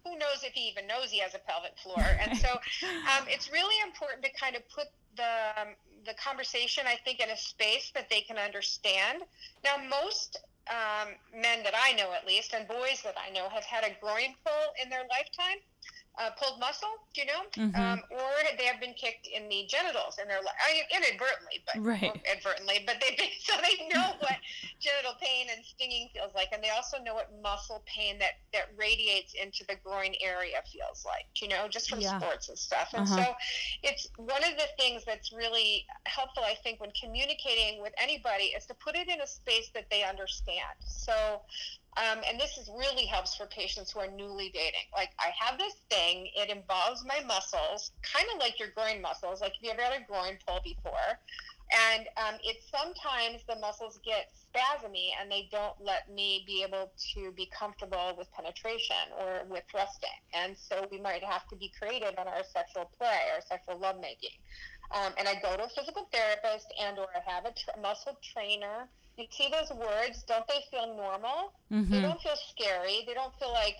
B: who knows if he even knows he has a pelvic floor? And so um, it's really important to kind of put the um, the conversation, I think, in a space that they can understand. Now, most um, men that I know, at least, and boys that I know, have had a groin pull in their lifetime, uh, pulled muscle. Do you know?
A: Mhm.
B: Um, or they have been kicked in the genitals and they're like inadvertently, but
A: Right.
B: advertently, but they so they know what genital pain and stinging feels like, and they also know what muscle pain that that radiates into the groin area feels like. You know, just from
A: Yeah.
B: sports and stuff. And
A: Uh-huh.
B: so, it's one of the things that's really helpful, I think, when communicating with anybody is to put it in a space that they understand. So. Um, and this is really helps for patients who are newly dating. Like, I have this thing; it involves my muscles, kind of like your groin muscles. Like, if you ever had a groin pull before, and um, it's sometimes the muscles get spasmy and they don't let me be able to be comfortable with penetration or with thrusting. And so we might have to be creative in our sexual play, or sexual lovemaking. Um, and I go to a physical therapist and or I have a tr- muscle trainer. You see those words? Don't they feel normal? They
A: Mhm.
B: don't feel scary. They don't feel like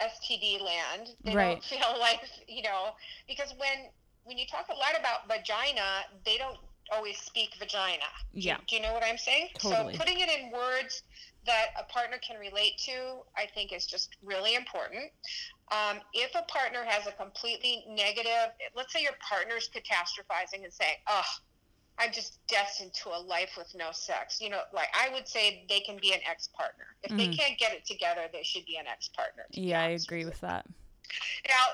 B: STD land. They
A: Right.
B: don't feel like you know because when when you talk a lot about vagina, they don't always speak vagina. Do you-
A: Yeah.
B: Do, you know what I'm saying?
A: Totally.
B: So putting it in words that a partner can relate to, I think, is just really important. Um, if a partner has a completely negative, let's say your partner's catastrophizing and saying, "Oh, I'm just destined to a life with no sex. You know, like I would say they can be an ex partner. If they
A: Mhm.
B: can't get it together, they should be an ex partner.
A: Yeah, I agree with that.
B: Now,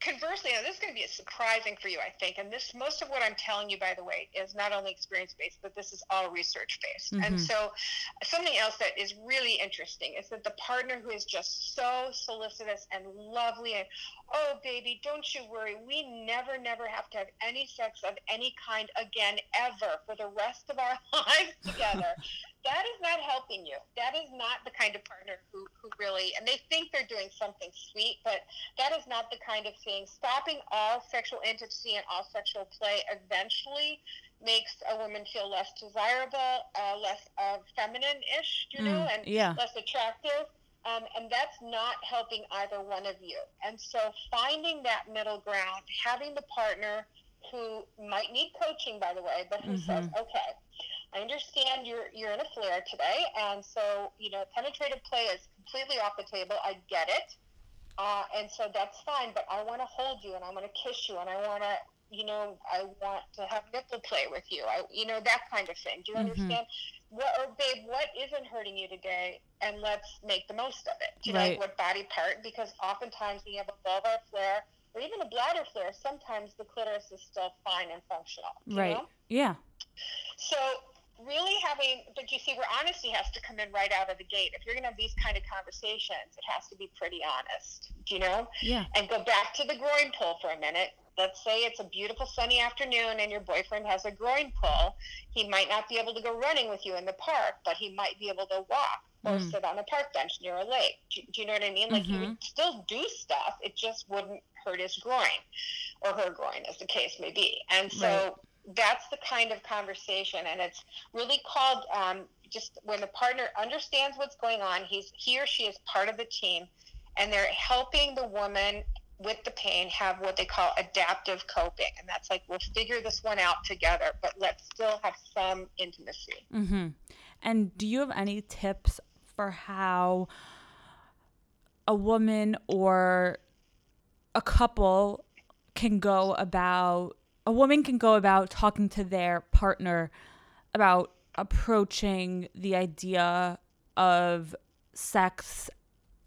B: conversely, now this is going to be surprising for you, I think, and this most of what I'm telling you, by the way, is not only experience based, but this is all research based. And
A: Mhm.
B: so, something else that is really interesting is that the partner who is just so solicitous and lovely, and oh baby, don't you worry, we never, never have to have any sex of any kind again ever for the rest of our lives together. that is not helping you. That is not the kind of partner who, who really, and they think they're doing something sweet, but that is not the kind of thing. Stopping all sexual intimacy and all sexual play eventually makes a woman feel less desirable, uh, less uh, feminine-ish, you know,
A: Mm,
B: and
A: yeah.
B: less attractive. Um, and that's not helping either one of you. And so finding that middle ground, having the partner who might need coaching, by the way, but who says, okay, I understand you're you're in a flare today, and so you know penetrative play is completely off the table. I get it, uh, and so that's fine. But I want to hold you, and I want to kiss you, and I want to, you know, I want to have nipple play with you. I, you know, that kind of thing. Do you
A: Mhm.
B: understand? What, or babe, what isn't hurting you today, and let's make the most of it. Do you
A: Right.
B: know what body part? Because oftentimes when you have a vulvar flare or even a bladder flare, sometimes the clitoris is still fine and functional.
A: Right.
B: know?
A: Yeah.
B: So really having, but you see where honesty has to come in right out of the gate. If you're going to have these kind of conversations, it has to be pretty honest, do you know?
A: Yeah.
B: And go back to the groin pull for a minute. Let's say it's a beautiful sunny afternoon and your boyfriend has a groin pull. He might not be able to go running with you in the park, but he might be able to walk or
A: Mm.
B: sit on a park bench near a lake. Do, do you know what I mean? Like he would still do stuff. It just wouldn't hurt his groin or her groin, as the case may be. And so that's the kind of conversation, and it's really called um, just when the partner understands what's going on. He's he or she is part of the team, and they're helping the woman with the pain have what they call adaptive coping, and that's like we'll figure this one out together, but let's still have some intimacy.
A: Mm-hmm. And do you have any tips for how a woman or a couple can go about a woman can go about talking to their partner about approaching the idea of sex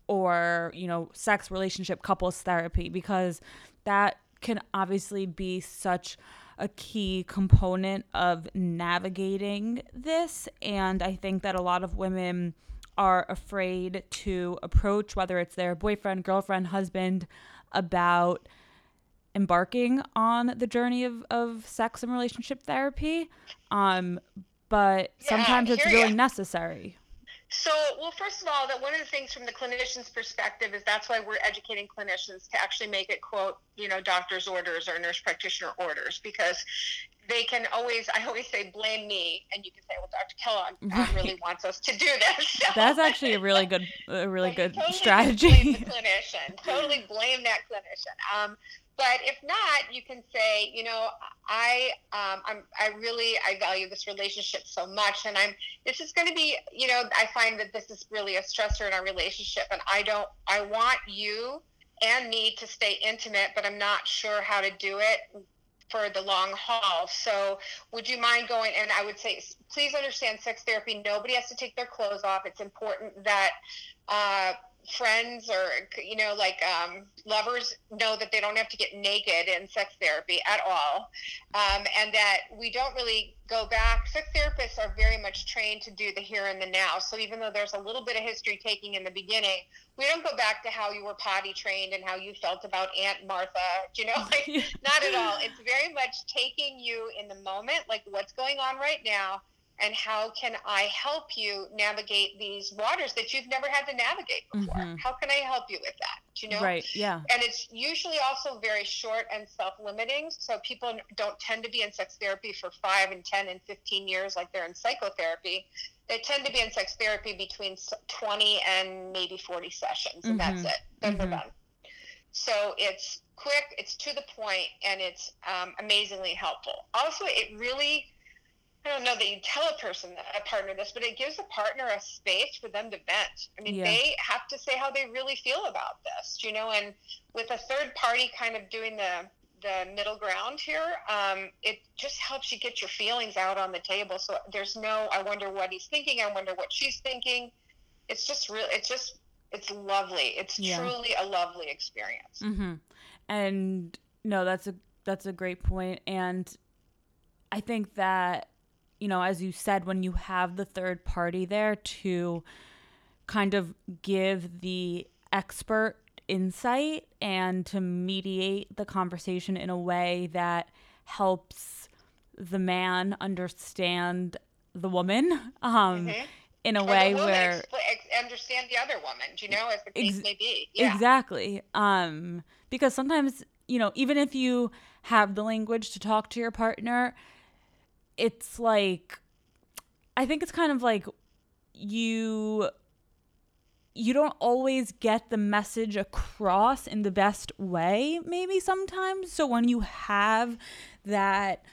A: or you know sex relationship couples therapy because that can obviously be such a key component of navigating this. And i think that a lot of women are afraid to approach whether it's their boyfriend girlfriend husband about embarking on the journey of, of sex and relationship therapy um but
B: Yeah,
A: sometimes it's really
B: ya.
A: necessary
B: So, well, first of all, that one of the things from the clinician's perspective is that's why we're educating clinicians to actually make it quote, you know, doctor's orders or nurse practitioner orders because they can always, I always say, blame me, and you can say, well, Dr. Kellogg
A: Right.
B: really wants us to do this. So-
A: that's actually a really good a really good
B: totally
A: strategy
B: Blame the clinician. Totally blame that clinician. Um, but if not, you can say, you know, I, um, I'm, I really, I value this relationship so much, and I'm. This is going to be, you know, I find that this is really a stressor in our relationship, and I don't. I want you and me to stay intimate, but I'm not sure how to do it for the long haul. So, would you mind going? And I would say, please understand, sex therapy. Nobody has to take their clothes off. It's important that. Uh, friends or you know like um, lovers know that they don't have to get naked in sex therapy at all. Um, and that we don't really go back. Sex therapists are very much trained to do the here and the now. So even though there's a little bit of history taking in the beginning we don't go back to how you were potty trained and how you felt about aunt martha Do you know? Like not at all. It's very much taking you in the moment like what's going on right now and how can I help you navigate these waters that you've never had to navigate before?
A: Mhm.
B: How can I help you with that? Do you know?
A: right yeah
B: And it's usually also very short and self-limiting. So people don't tend to be in sex therapy for five and 10 and 15 years like they're in psychotherapy. They tend to be in sex therapy between 20 and maybe 40 sessions, and that's
A: Mhm.
B: it. Then they're
A: Mhm.
B: done. So it's quick, it's to the point, and it's um, amazingly helpful. Also, it really I don't know that you tell a person, a partner this, but it gives a partner a space for them to vent. I mean,
A: Yeah.
B: they have to say how they really feel about this, you know, and with a third party kind of doing the the middle ground here. Um, it just helps you get your feelings out on the table. So there's no, I wonder what he's thinking. I wonder what she's thinking. It's just real. It's just, it's lovely. It's
A: Yeah.
B: truly a lovely experience.
A: Mm-hmm. And no, that's a that's a great point. And I think that you know, as you said, when you have the third party there to kind of give the expert insight and to mediate the conversation in a way that helps the man understand the woman um,
B: Mhm.
A: in a
B: Or
A: way where
B: expl- ex- understand the other woman, do you know, as the case
A: Ex-
B: may be. Yeah.
A: Exactly. Um, because sometimes, you know, even if you have the language to talk to your partner, it's like I think it's kind of like you you don't always get the message across in the best way maybe sometimes. So when you have that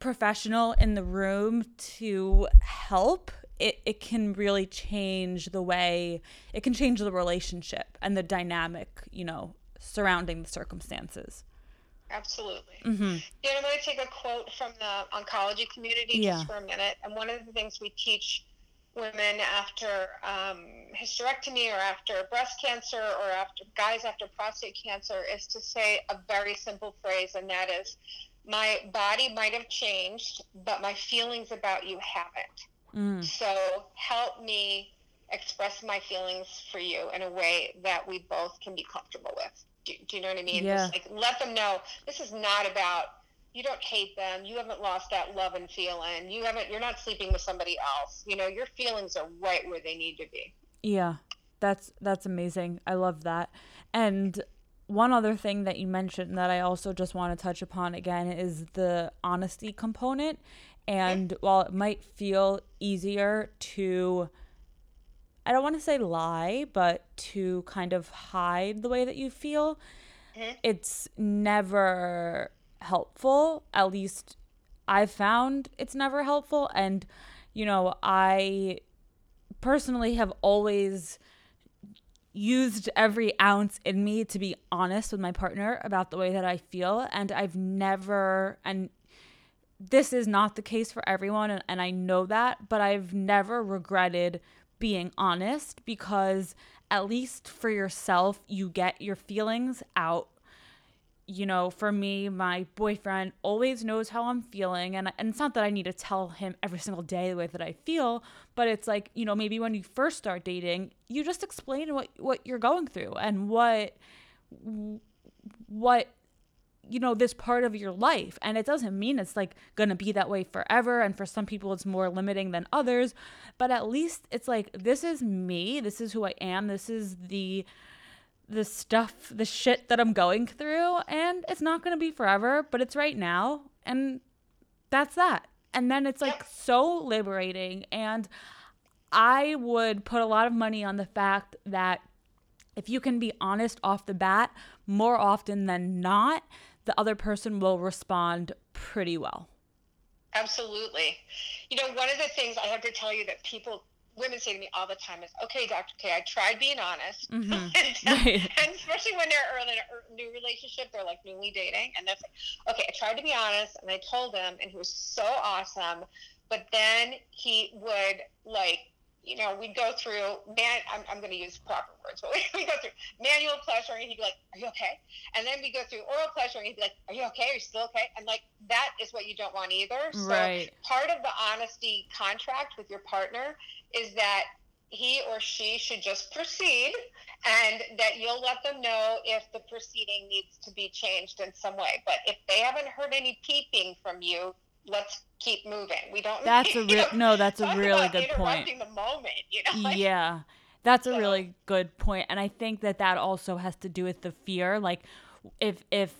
A: professional in the room to help it, it can really change the way it can change the relationship and the dynamic you know surrounding the circumstances
B: Absolutely.
A: mm-hmm.
B: You know, I'm going to take a quote from the oncology community
A: Yeah.
B: just for a minute. And one of the things we teach women after um, hysterectomy or after breast cancer or after guys after prostate cancer is to say a very simple phrase, and that is, My body might have changed, but my feelings about you haven't.
A: mm.
B: So help me express my feelings for you in a way that we both can be comfortable with. Do, do you know what I mean?
A: Yeah.
B: Just like let them know this is not about you don't hate them. You haven't lost that love and feeling. You haven't. You're not sleeping with somebody else. You know your feelings are right where they need to be.
A: Yeah, that's that's amazing. I love that. And one other thing that you mentioned that I also just want to touch upon again is the honesty component. And while it might feel easier to I don't want to say lie, but to kind of hide the way that you feel,
B: Mhm.
A: it's never helpful. At least I've found it's never helpful. And, you know, I personally have always used every ounce in me to be honest with my partner about the way that I feel. And I've never, and this is not the case for everyone, and, and I know that, but I've never regretted being honest because at least for yourself, you get your feelings out you know, for me, my boyfriend always knows how I'm feeling. And, and it's not that I need to tell him every single day the way that I feel, but it's like, you know, maybe when you first start dating, you just explain what, what you're going through and what, what, you know, this part of your life. And it doesn't mean it's like going to be that way forever. And for some people, it's more limiting than others. But at least it's like, this is me. This is who I am. This is the, the stuff, the shit that I'm going through, and it's not going to be forever, but it's right now, and that's that. And then it's like so liberating, and I would put a lot of money on the fact that if you can be honest off the bat, more often than not, the other person will respond pretty well.
B: Absolutely. You know, one of the things I have to tell you that people, women say to me all the time is, okay, Dr. K, I tried being honest.
A: Mhm.
B: and,
A: Right.
B: and especially when they're early in a new relationship, they're like newly dating. And they're like, okay, I tried to be honest. And I told him, and he was so awesome. But then he would like, you know, we'd go through man. I'm, I'm going to use proper words, but we, we go through manual pleasuring. He'd be like, "Are you okay?" And then we go through oral pleasuring. He'd be like, "Are you okay? Are you still okay?" And like that is what you don't want either. So
A: Right.
B: part of the honesty contract with your partner is that he or she should just proceed and that you'll let them know if the proceeding needs to be changed in some way. But if they haven't heard any peeping from you, let's keep moving. We don't
A: That's a real no, that's a really good point.
B: the moment, you know?
A: Yeah that's a
B: So-
A: really good point and i think that that also has to do with the fear like if if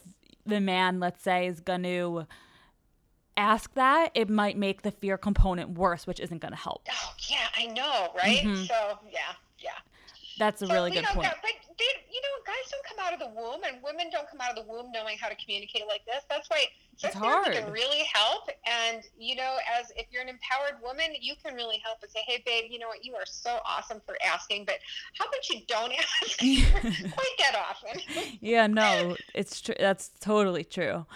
A: the man let's say is going to ask that it might make the fear component worse which isn't going to help
B: Oh yeah, I know, right?
A: Mhm.
B: So yeah.
A: That's a
B: So,
A: really good
B: know,
A: point
B: But they, you know, guys don't come out of the womb, and women don't come out of the womb knowing how to communicate like this. That's why It's hard. can really help. And, you know, as if you're an empowered woman, you can really help and say, hey, babe, you know what? You are so awesome for asking, but how about you don't ask quite that often?
A: yeah, no, it's true. That's totally true.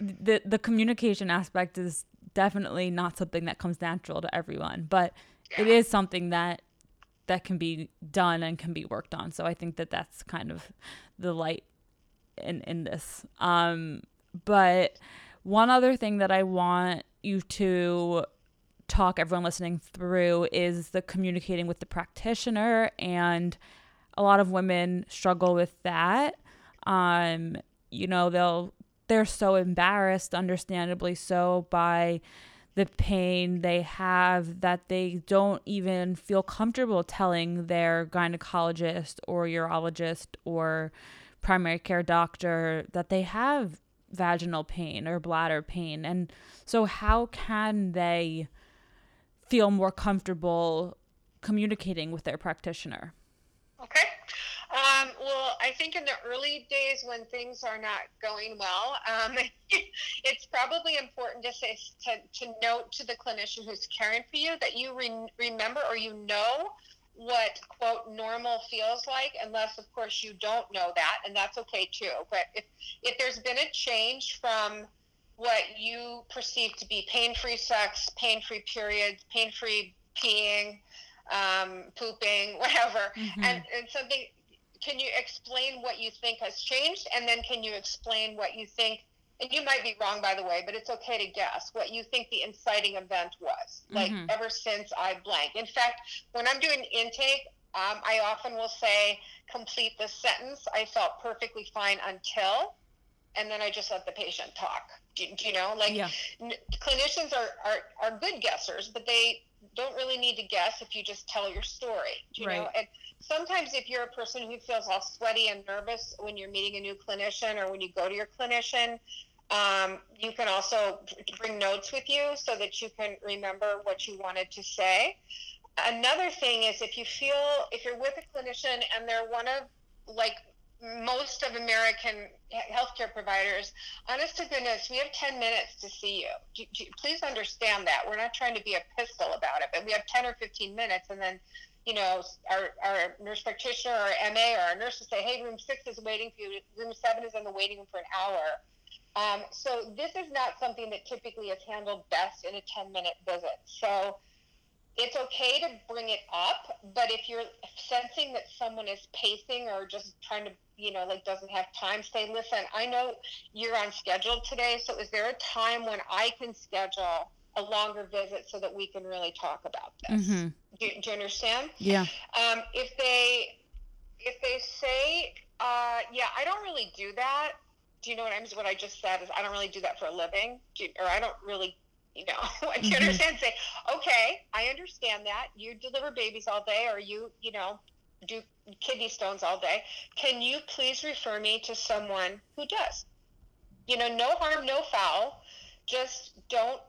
A: The, the communication aspect is definitely not something that comes natural to everyone, but yeah. it is something that that can be done and can be worked on. So I think that that's kind of the light in in this. Um, but one other thing that I want you to talk everyone listening through is the communicating with the practitioner and a lot of women struggle with that um you know they'll they're so embarrassed understandably so by the pain they have that they don't even feel comfortable telling their gynecologist or urologist or primary care doctor that they have vaginal pain or bladder pain. And so, how can they feel more comfortable communicating with their practitioner?
B: I think in the early days when things are not going well, um, it's probably important to say to, to note to the clinician who's caring for you that you re- remember or you know what quote normal feels like unless of course you don't know that and that's okay too but if if there's been a change from what you perceive to be pain-free sex pain-free periods pain-free peeing um, pooping whatever mm-hmm. and, and something can you explain what you think has changed and then can you explain what you think and you might be wrong by the way but it's okay to guess what you think the inciting event was like mm-hmm. ever since i blank in fact when i'm doing intake um, i often will say complete this sentence i felt perfectly fine until and then i just let the patient talk do, do you know like yeah. n- clinicians are, are are good guessers but they don't really need to guess if you just tell your story you right. know and sometimes if you're a person who feels all sweaty and nervous when you're meeting a new clinician or when you go to your clinician um, you can also bring notes with you so that you can remember what you wanted to say. Another thing is if you feel, if you're with a clinician and they're one of like most of American healthcare providers, honest to goodness, we have 10 minutes to see you. Please understand that. We're not trying to be a pistol about it, but we have 10 or 15 minutes and then you know, our, our nurse practitioner or MA or our nurse to say, hey, room six is waiting for you. Room seven is in the waiting room for an hour. Um, so this is not something that typically is handled best in a 10 minute visit. So it's okay to bring it up, but if you're sensing that someone is pacing or just trying to, you know, like doesn't have time, say, listen, I know you're on schedule today. So is there a time when I can schedule a longer visit so that we can really talk about this? Mm-hmm. Do, do, you understand?
A: Yeah.
B: Um, if they, if they say, uh, yeah, I don't really do that do you know what I'm what I just said is I don't really do that for a living, you, or I don't really, you know, do you mm-hmm. understand? Say, okay, I understand that you deliver babies all day, or you, you know, do kidney stones all day. Can you please refer me to someone who does? You know, no harm, no foul. Just don't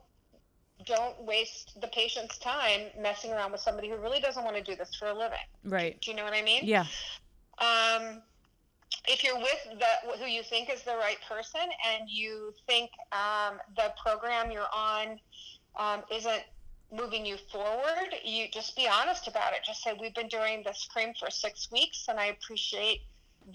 B: don't waste the patient's time messing around with somebody who really doesn't want to do this for a living.
A: Right.
B: Do, you know what I mean?
A: Yeah.
B: Um, if you're with the who you think is the right person and you think um, the program you're on um, isn't moving you forward, you just be honest about it. Just say we've been doing this cream for six weeks, and I appreciate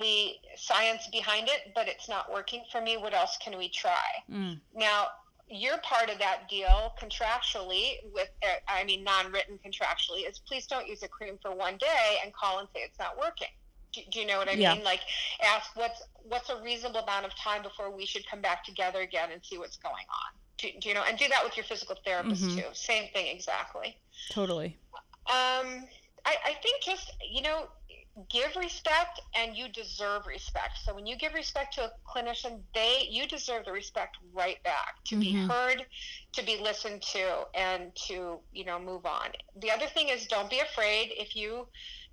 B: the science behind it, but it's not working for me. What else can we try? Mm. Now, you're part of that deal contractually with uh, i mean non-written contractually is please don't use a cream for one day and call and say it's not working do, do you know what I yeah. mean? Like, ask what's what's a reasonable amount of time before we should come back together again and see what's going on. Do, do you know? And do that with your physical therapist mm-hmm. too. Same thing exactly.
A: Totally.
B: Um, I, I think just you know give respect and you deserve respect so when you give respect to a clinician they you deserve the respect right back to mm-hmm. be heard to be listened to and to you know move on the other thing is don't be afraid if you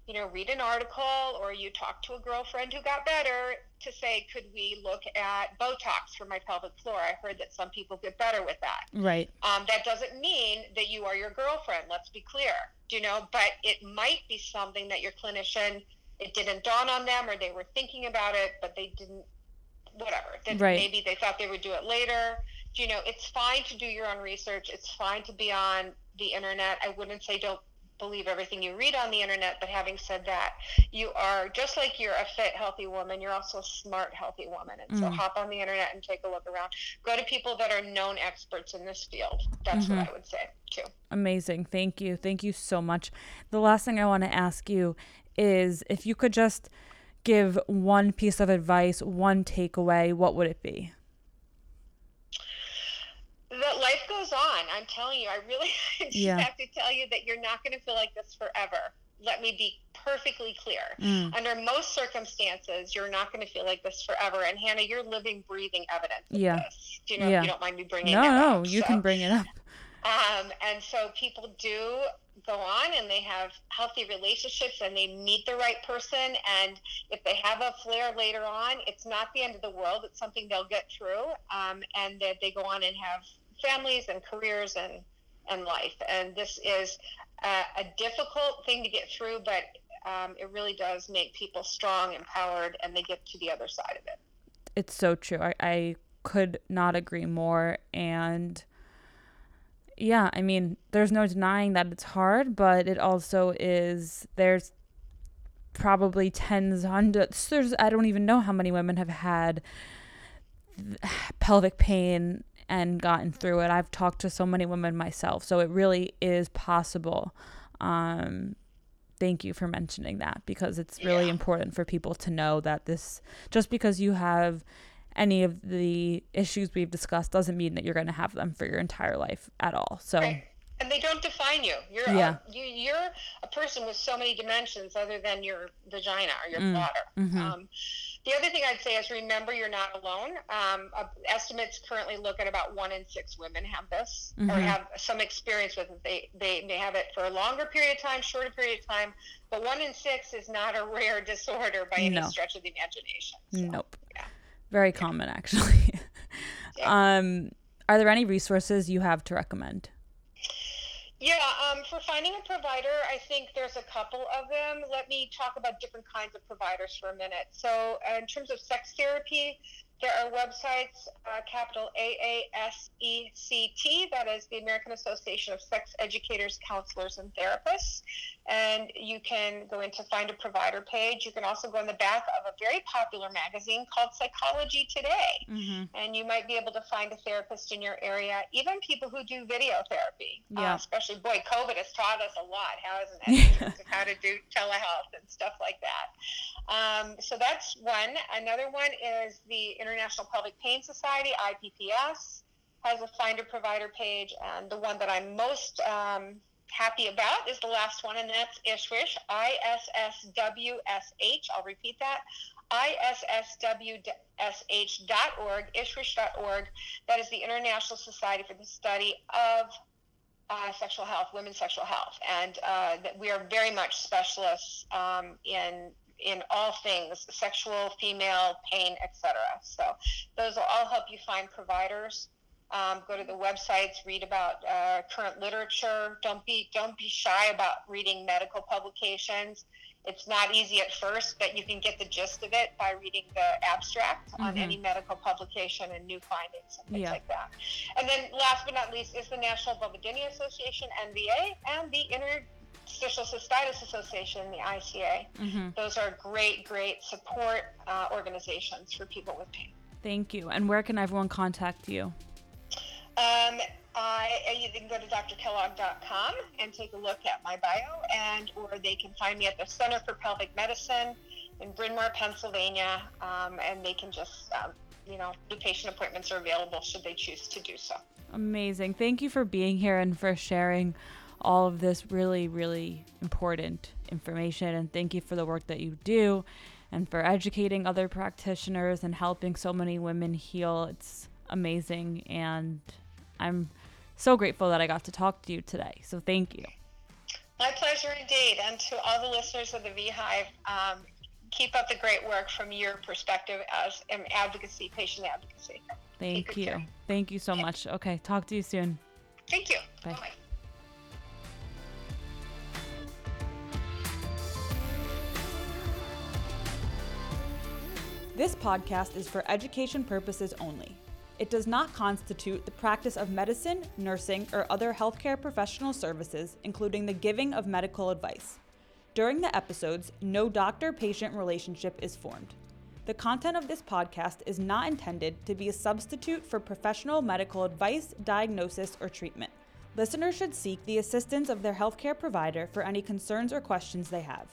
B: you know, read an article or you talk to a girlfriend who got better to say, could we look at Botox for my pelvic floor? I heard that some people get better with that.
A: Right.
B: Um, that doesn't mean that you are your girlfriend. Let's be clear. You know? But it might be something that your clinician it didn't dawn on them or they were thinking about it, but they didn't whatever. That
A: Right.
B: maybe they thought they would do it later. You know, it's fine to do your own research. It's fine to be on the internet. I wouldn't say don't believe everything you read on the internet, but having said that, you are just like you're a fit, healthy woman, you're also a smart, healthy woman. And so
A: Mm.
B: hop on the internet and take a look around. Go to people that are known experts in this field. That's
A: Mm-hmm.
B: what I would say too.
A: Amazing. Thank you. Thank you so much. The last thing I want to ask you is if you could just give one piece of advice, one takeaway, what would it be?
B: that life goes on. I'm telling you, I really
A: Yeah.
B: have to tell you that you're not going to feel like this forever. Let me be perfectly clear.
A: Mm.
B: Under most circumstances, you're not going to feel like this forever. And Hannah, you're living, breathing evidence of
A: Yeah.
B: this. Do you know
A: Yeah.
B: you don't mind me bringing
A: No,
B: that
A: no,
B: up?
A: you
B: So,
A: can bring it up.
B: Um, and so people do go on and they have healthy relationships and they meet the right person. And if they have a flare later on, it's not the end of the world. It's something they'll get through. Um, and that they go on and have families and careers and, and life. And this is a difficult thing to get through, but um, it really does make people strong, empowered, and they get to the other side of it.
A: It's so true. I, I could not agree more. And yeah, I mean, there's no denying that it's hard, but it also is, there's probably tens, hundreds, there's, I don't even know how many women have had pelvic pain and gotten through it. I've talked to so many women myself, so it really is possible. Um, thank you for mentioning that because it's really
B: Yeah.
A: important for people to know that this just because you have any of the issues we've discussed doesn't mean that you're going to have them for your entire life at all. So
B: Right. And they don't define you. You're
A: Yeah.
B: a, you, you're a person with so many dimensions other than your vagina or your
A: Mm.
B: bladder.
A: Mhm.
B: Um, the other thing I'd say is remember you're not alone. Um, uh, estimates currently look at about one in six women have this or
A: Mhm.
B: have some experience with it. They, they may have it for a longer period of time, shorter period of time, but one in six is not a rare disorder by any
A: No.
B: stretch of the imagination. So,
A: nope. Very common actually. Um are there any resources you have to recommend?
B: Yeah, um, for finding a provider, I think there's a couple of them. Let me talk about different kinds of providers for a minute. So, uh, in terms of sex therapy, there are websites, uh, capital A A S E C T, that is the American Association of Sex Educators, Counselors, and Therapists. And you can go into find a provider page. You can also go in the back of a very popular magazine called Psychology Today
A: Mm-hmm.
B: and you might be able to find a therapist in your area, even people who do video therapy.
A: Yeah.
B: Uh, especially, boy, COVID has taught us a lot, hasn't it? In terms of how to do telehealth and stuff like that. Um, so that's one. Another one is the International Pelvic Pain Society, IPPS, has a finder provider page, and the one that I'm most um, happy about is the last one, and that's ISWISH, I S S W S H. I'll repeat that. ISSWSH.org, ishwish.org. That is the International Society for the Study of uh, Sexual Health, Women's Sexual Health. And uh, we are very much specialists um, in in all things sexual, female, pain, etc. So those will all help you find providers. Um, go to the websites, read about uh, current literature. Don't be don't be shy about reading medical publications. It's not easy at first, but you can get the gist of it by reading the abstract on
A: Mhm.
B: any medical publication and new findings and things
A: Yeah.
B: like that. And then, last but not least, is the National Vulvodynia Association (NVA) and the Interstitial Cystitis Association, the ICA.
A: Mm-hmm.
B: Those are great, great support uh, organizations for people with pain.
A: Thank you. And where can everyone contact you?
B: Um, I, you can go to drkellogg.com and take a look at my bio, and or they can find me at the Center for Pelvic Medicine in Bryn Mawr, Pennsylvania, um, and they can just, um, you know, the patient appointments are available should they choose to do so.
A: Amazing. Thank you for being here and for sharing all of this really, really important information. And thank you for the work that you do and for educating other practitioners and helping so many women heal. It's amazing. And I'm so grateful that I got to talk to you today. So thank you.
B: My pleasure indeed. And to all the listeners of the VHive, um, keep up the great work from your perspective as an advocacy, patient advocacy.
A: Thank
B: good
A: you.
B: care.
A: Thank you so much. Okay. Talk to you soon.
B: Thank you.
A: Bye.
B: Bye-bye.
A: This podcast is for education purposes only. It does not constitute the practice of medicine, nursing, or other healthcare professional services, including the giving of medical advice. During the episodes, no doctor patient relationship is formed. The content of this podcast is not intended to be a substitute for professional medical advice, diagnosis, or treatment. Listeners should seek the assistance of their healthcare provider for any concerns or questions they have.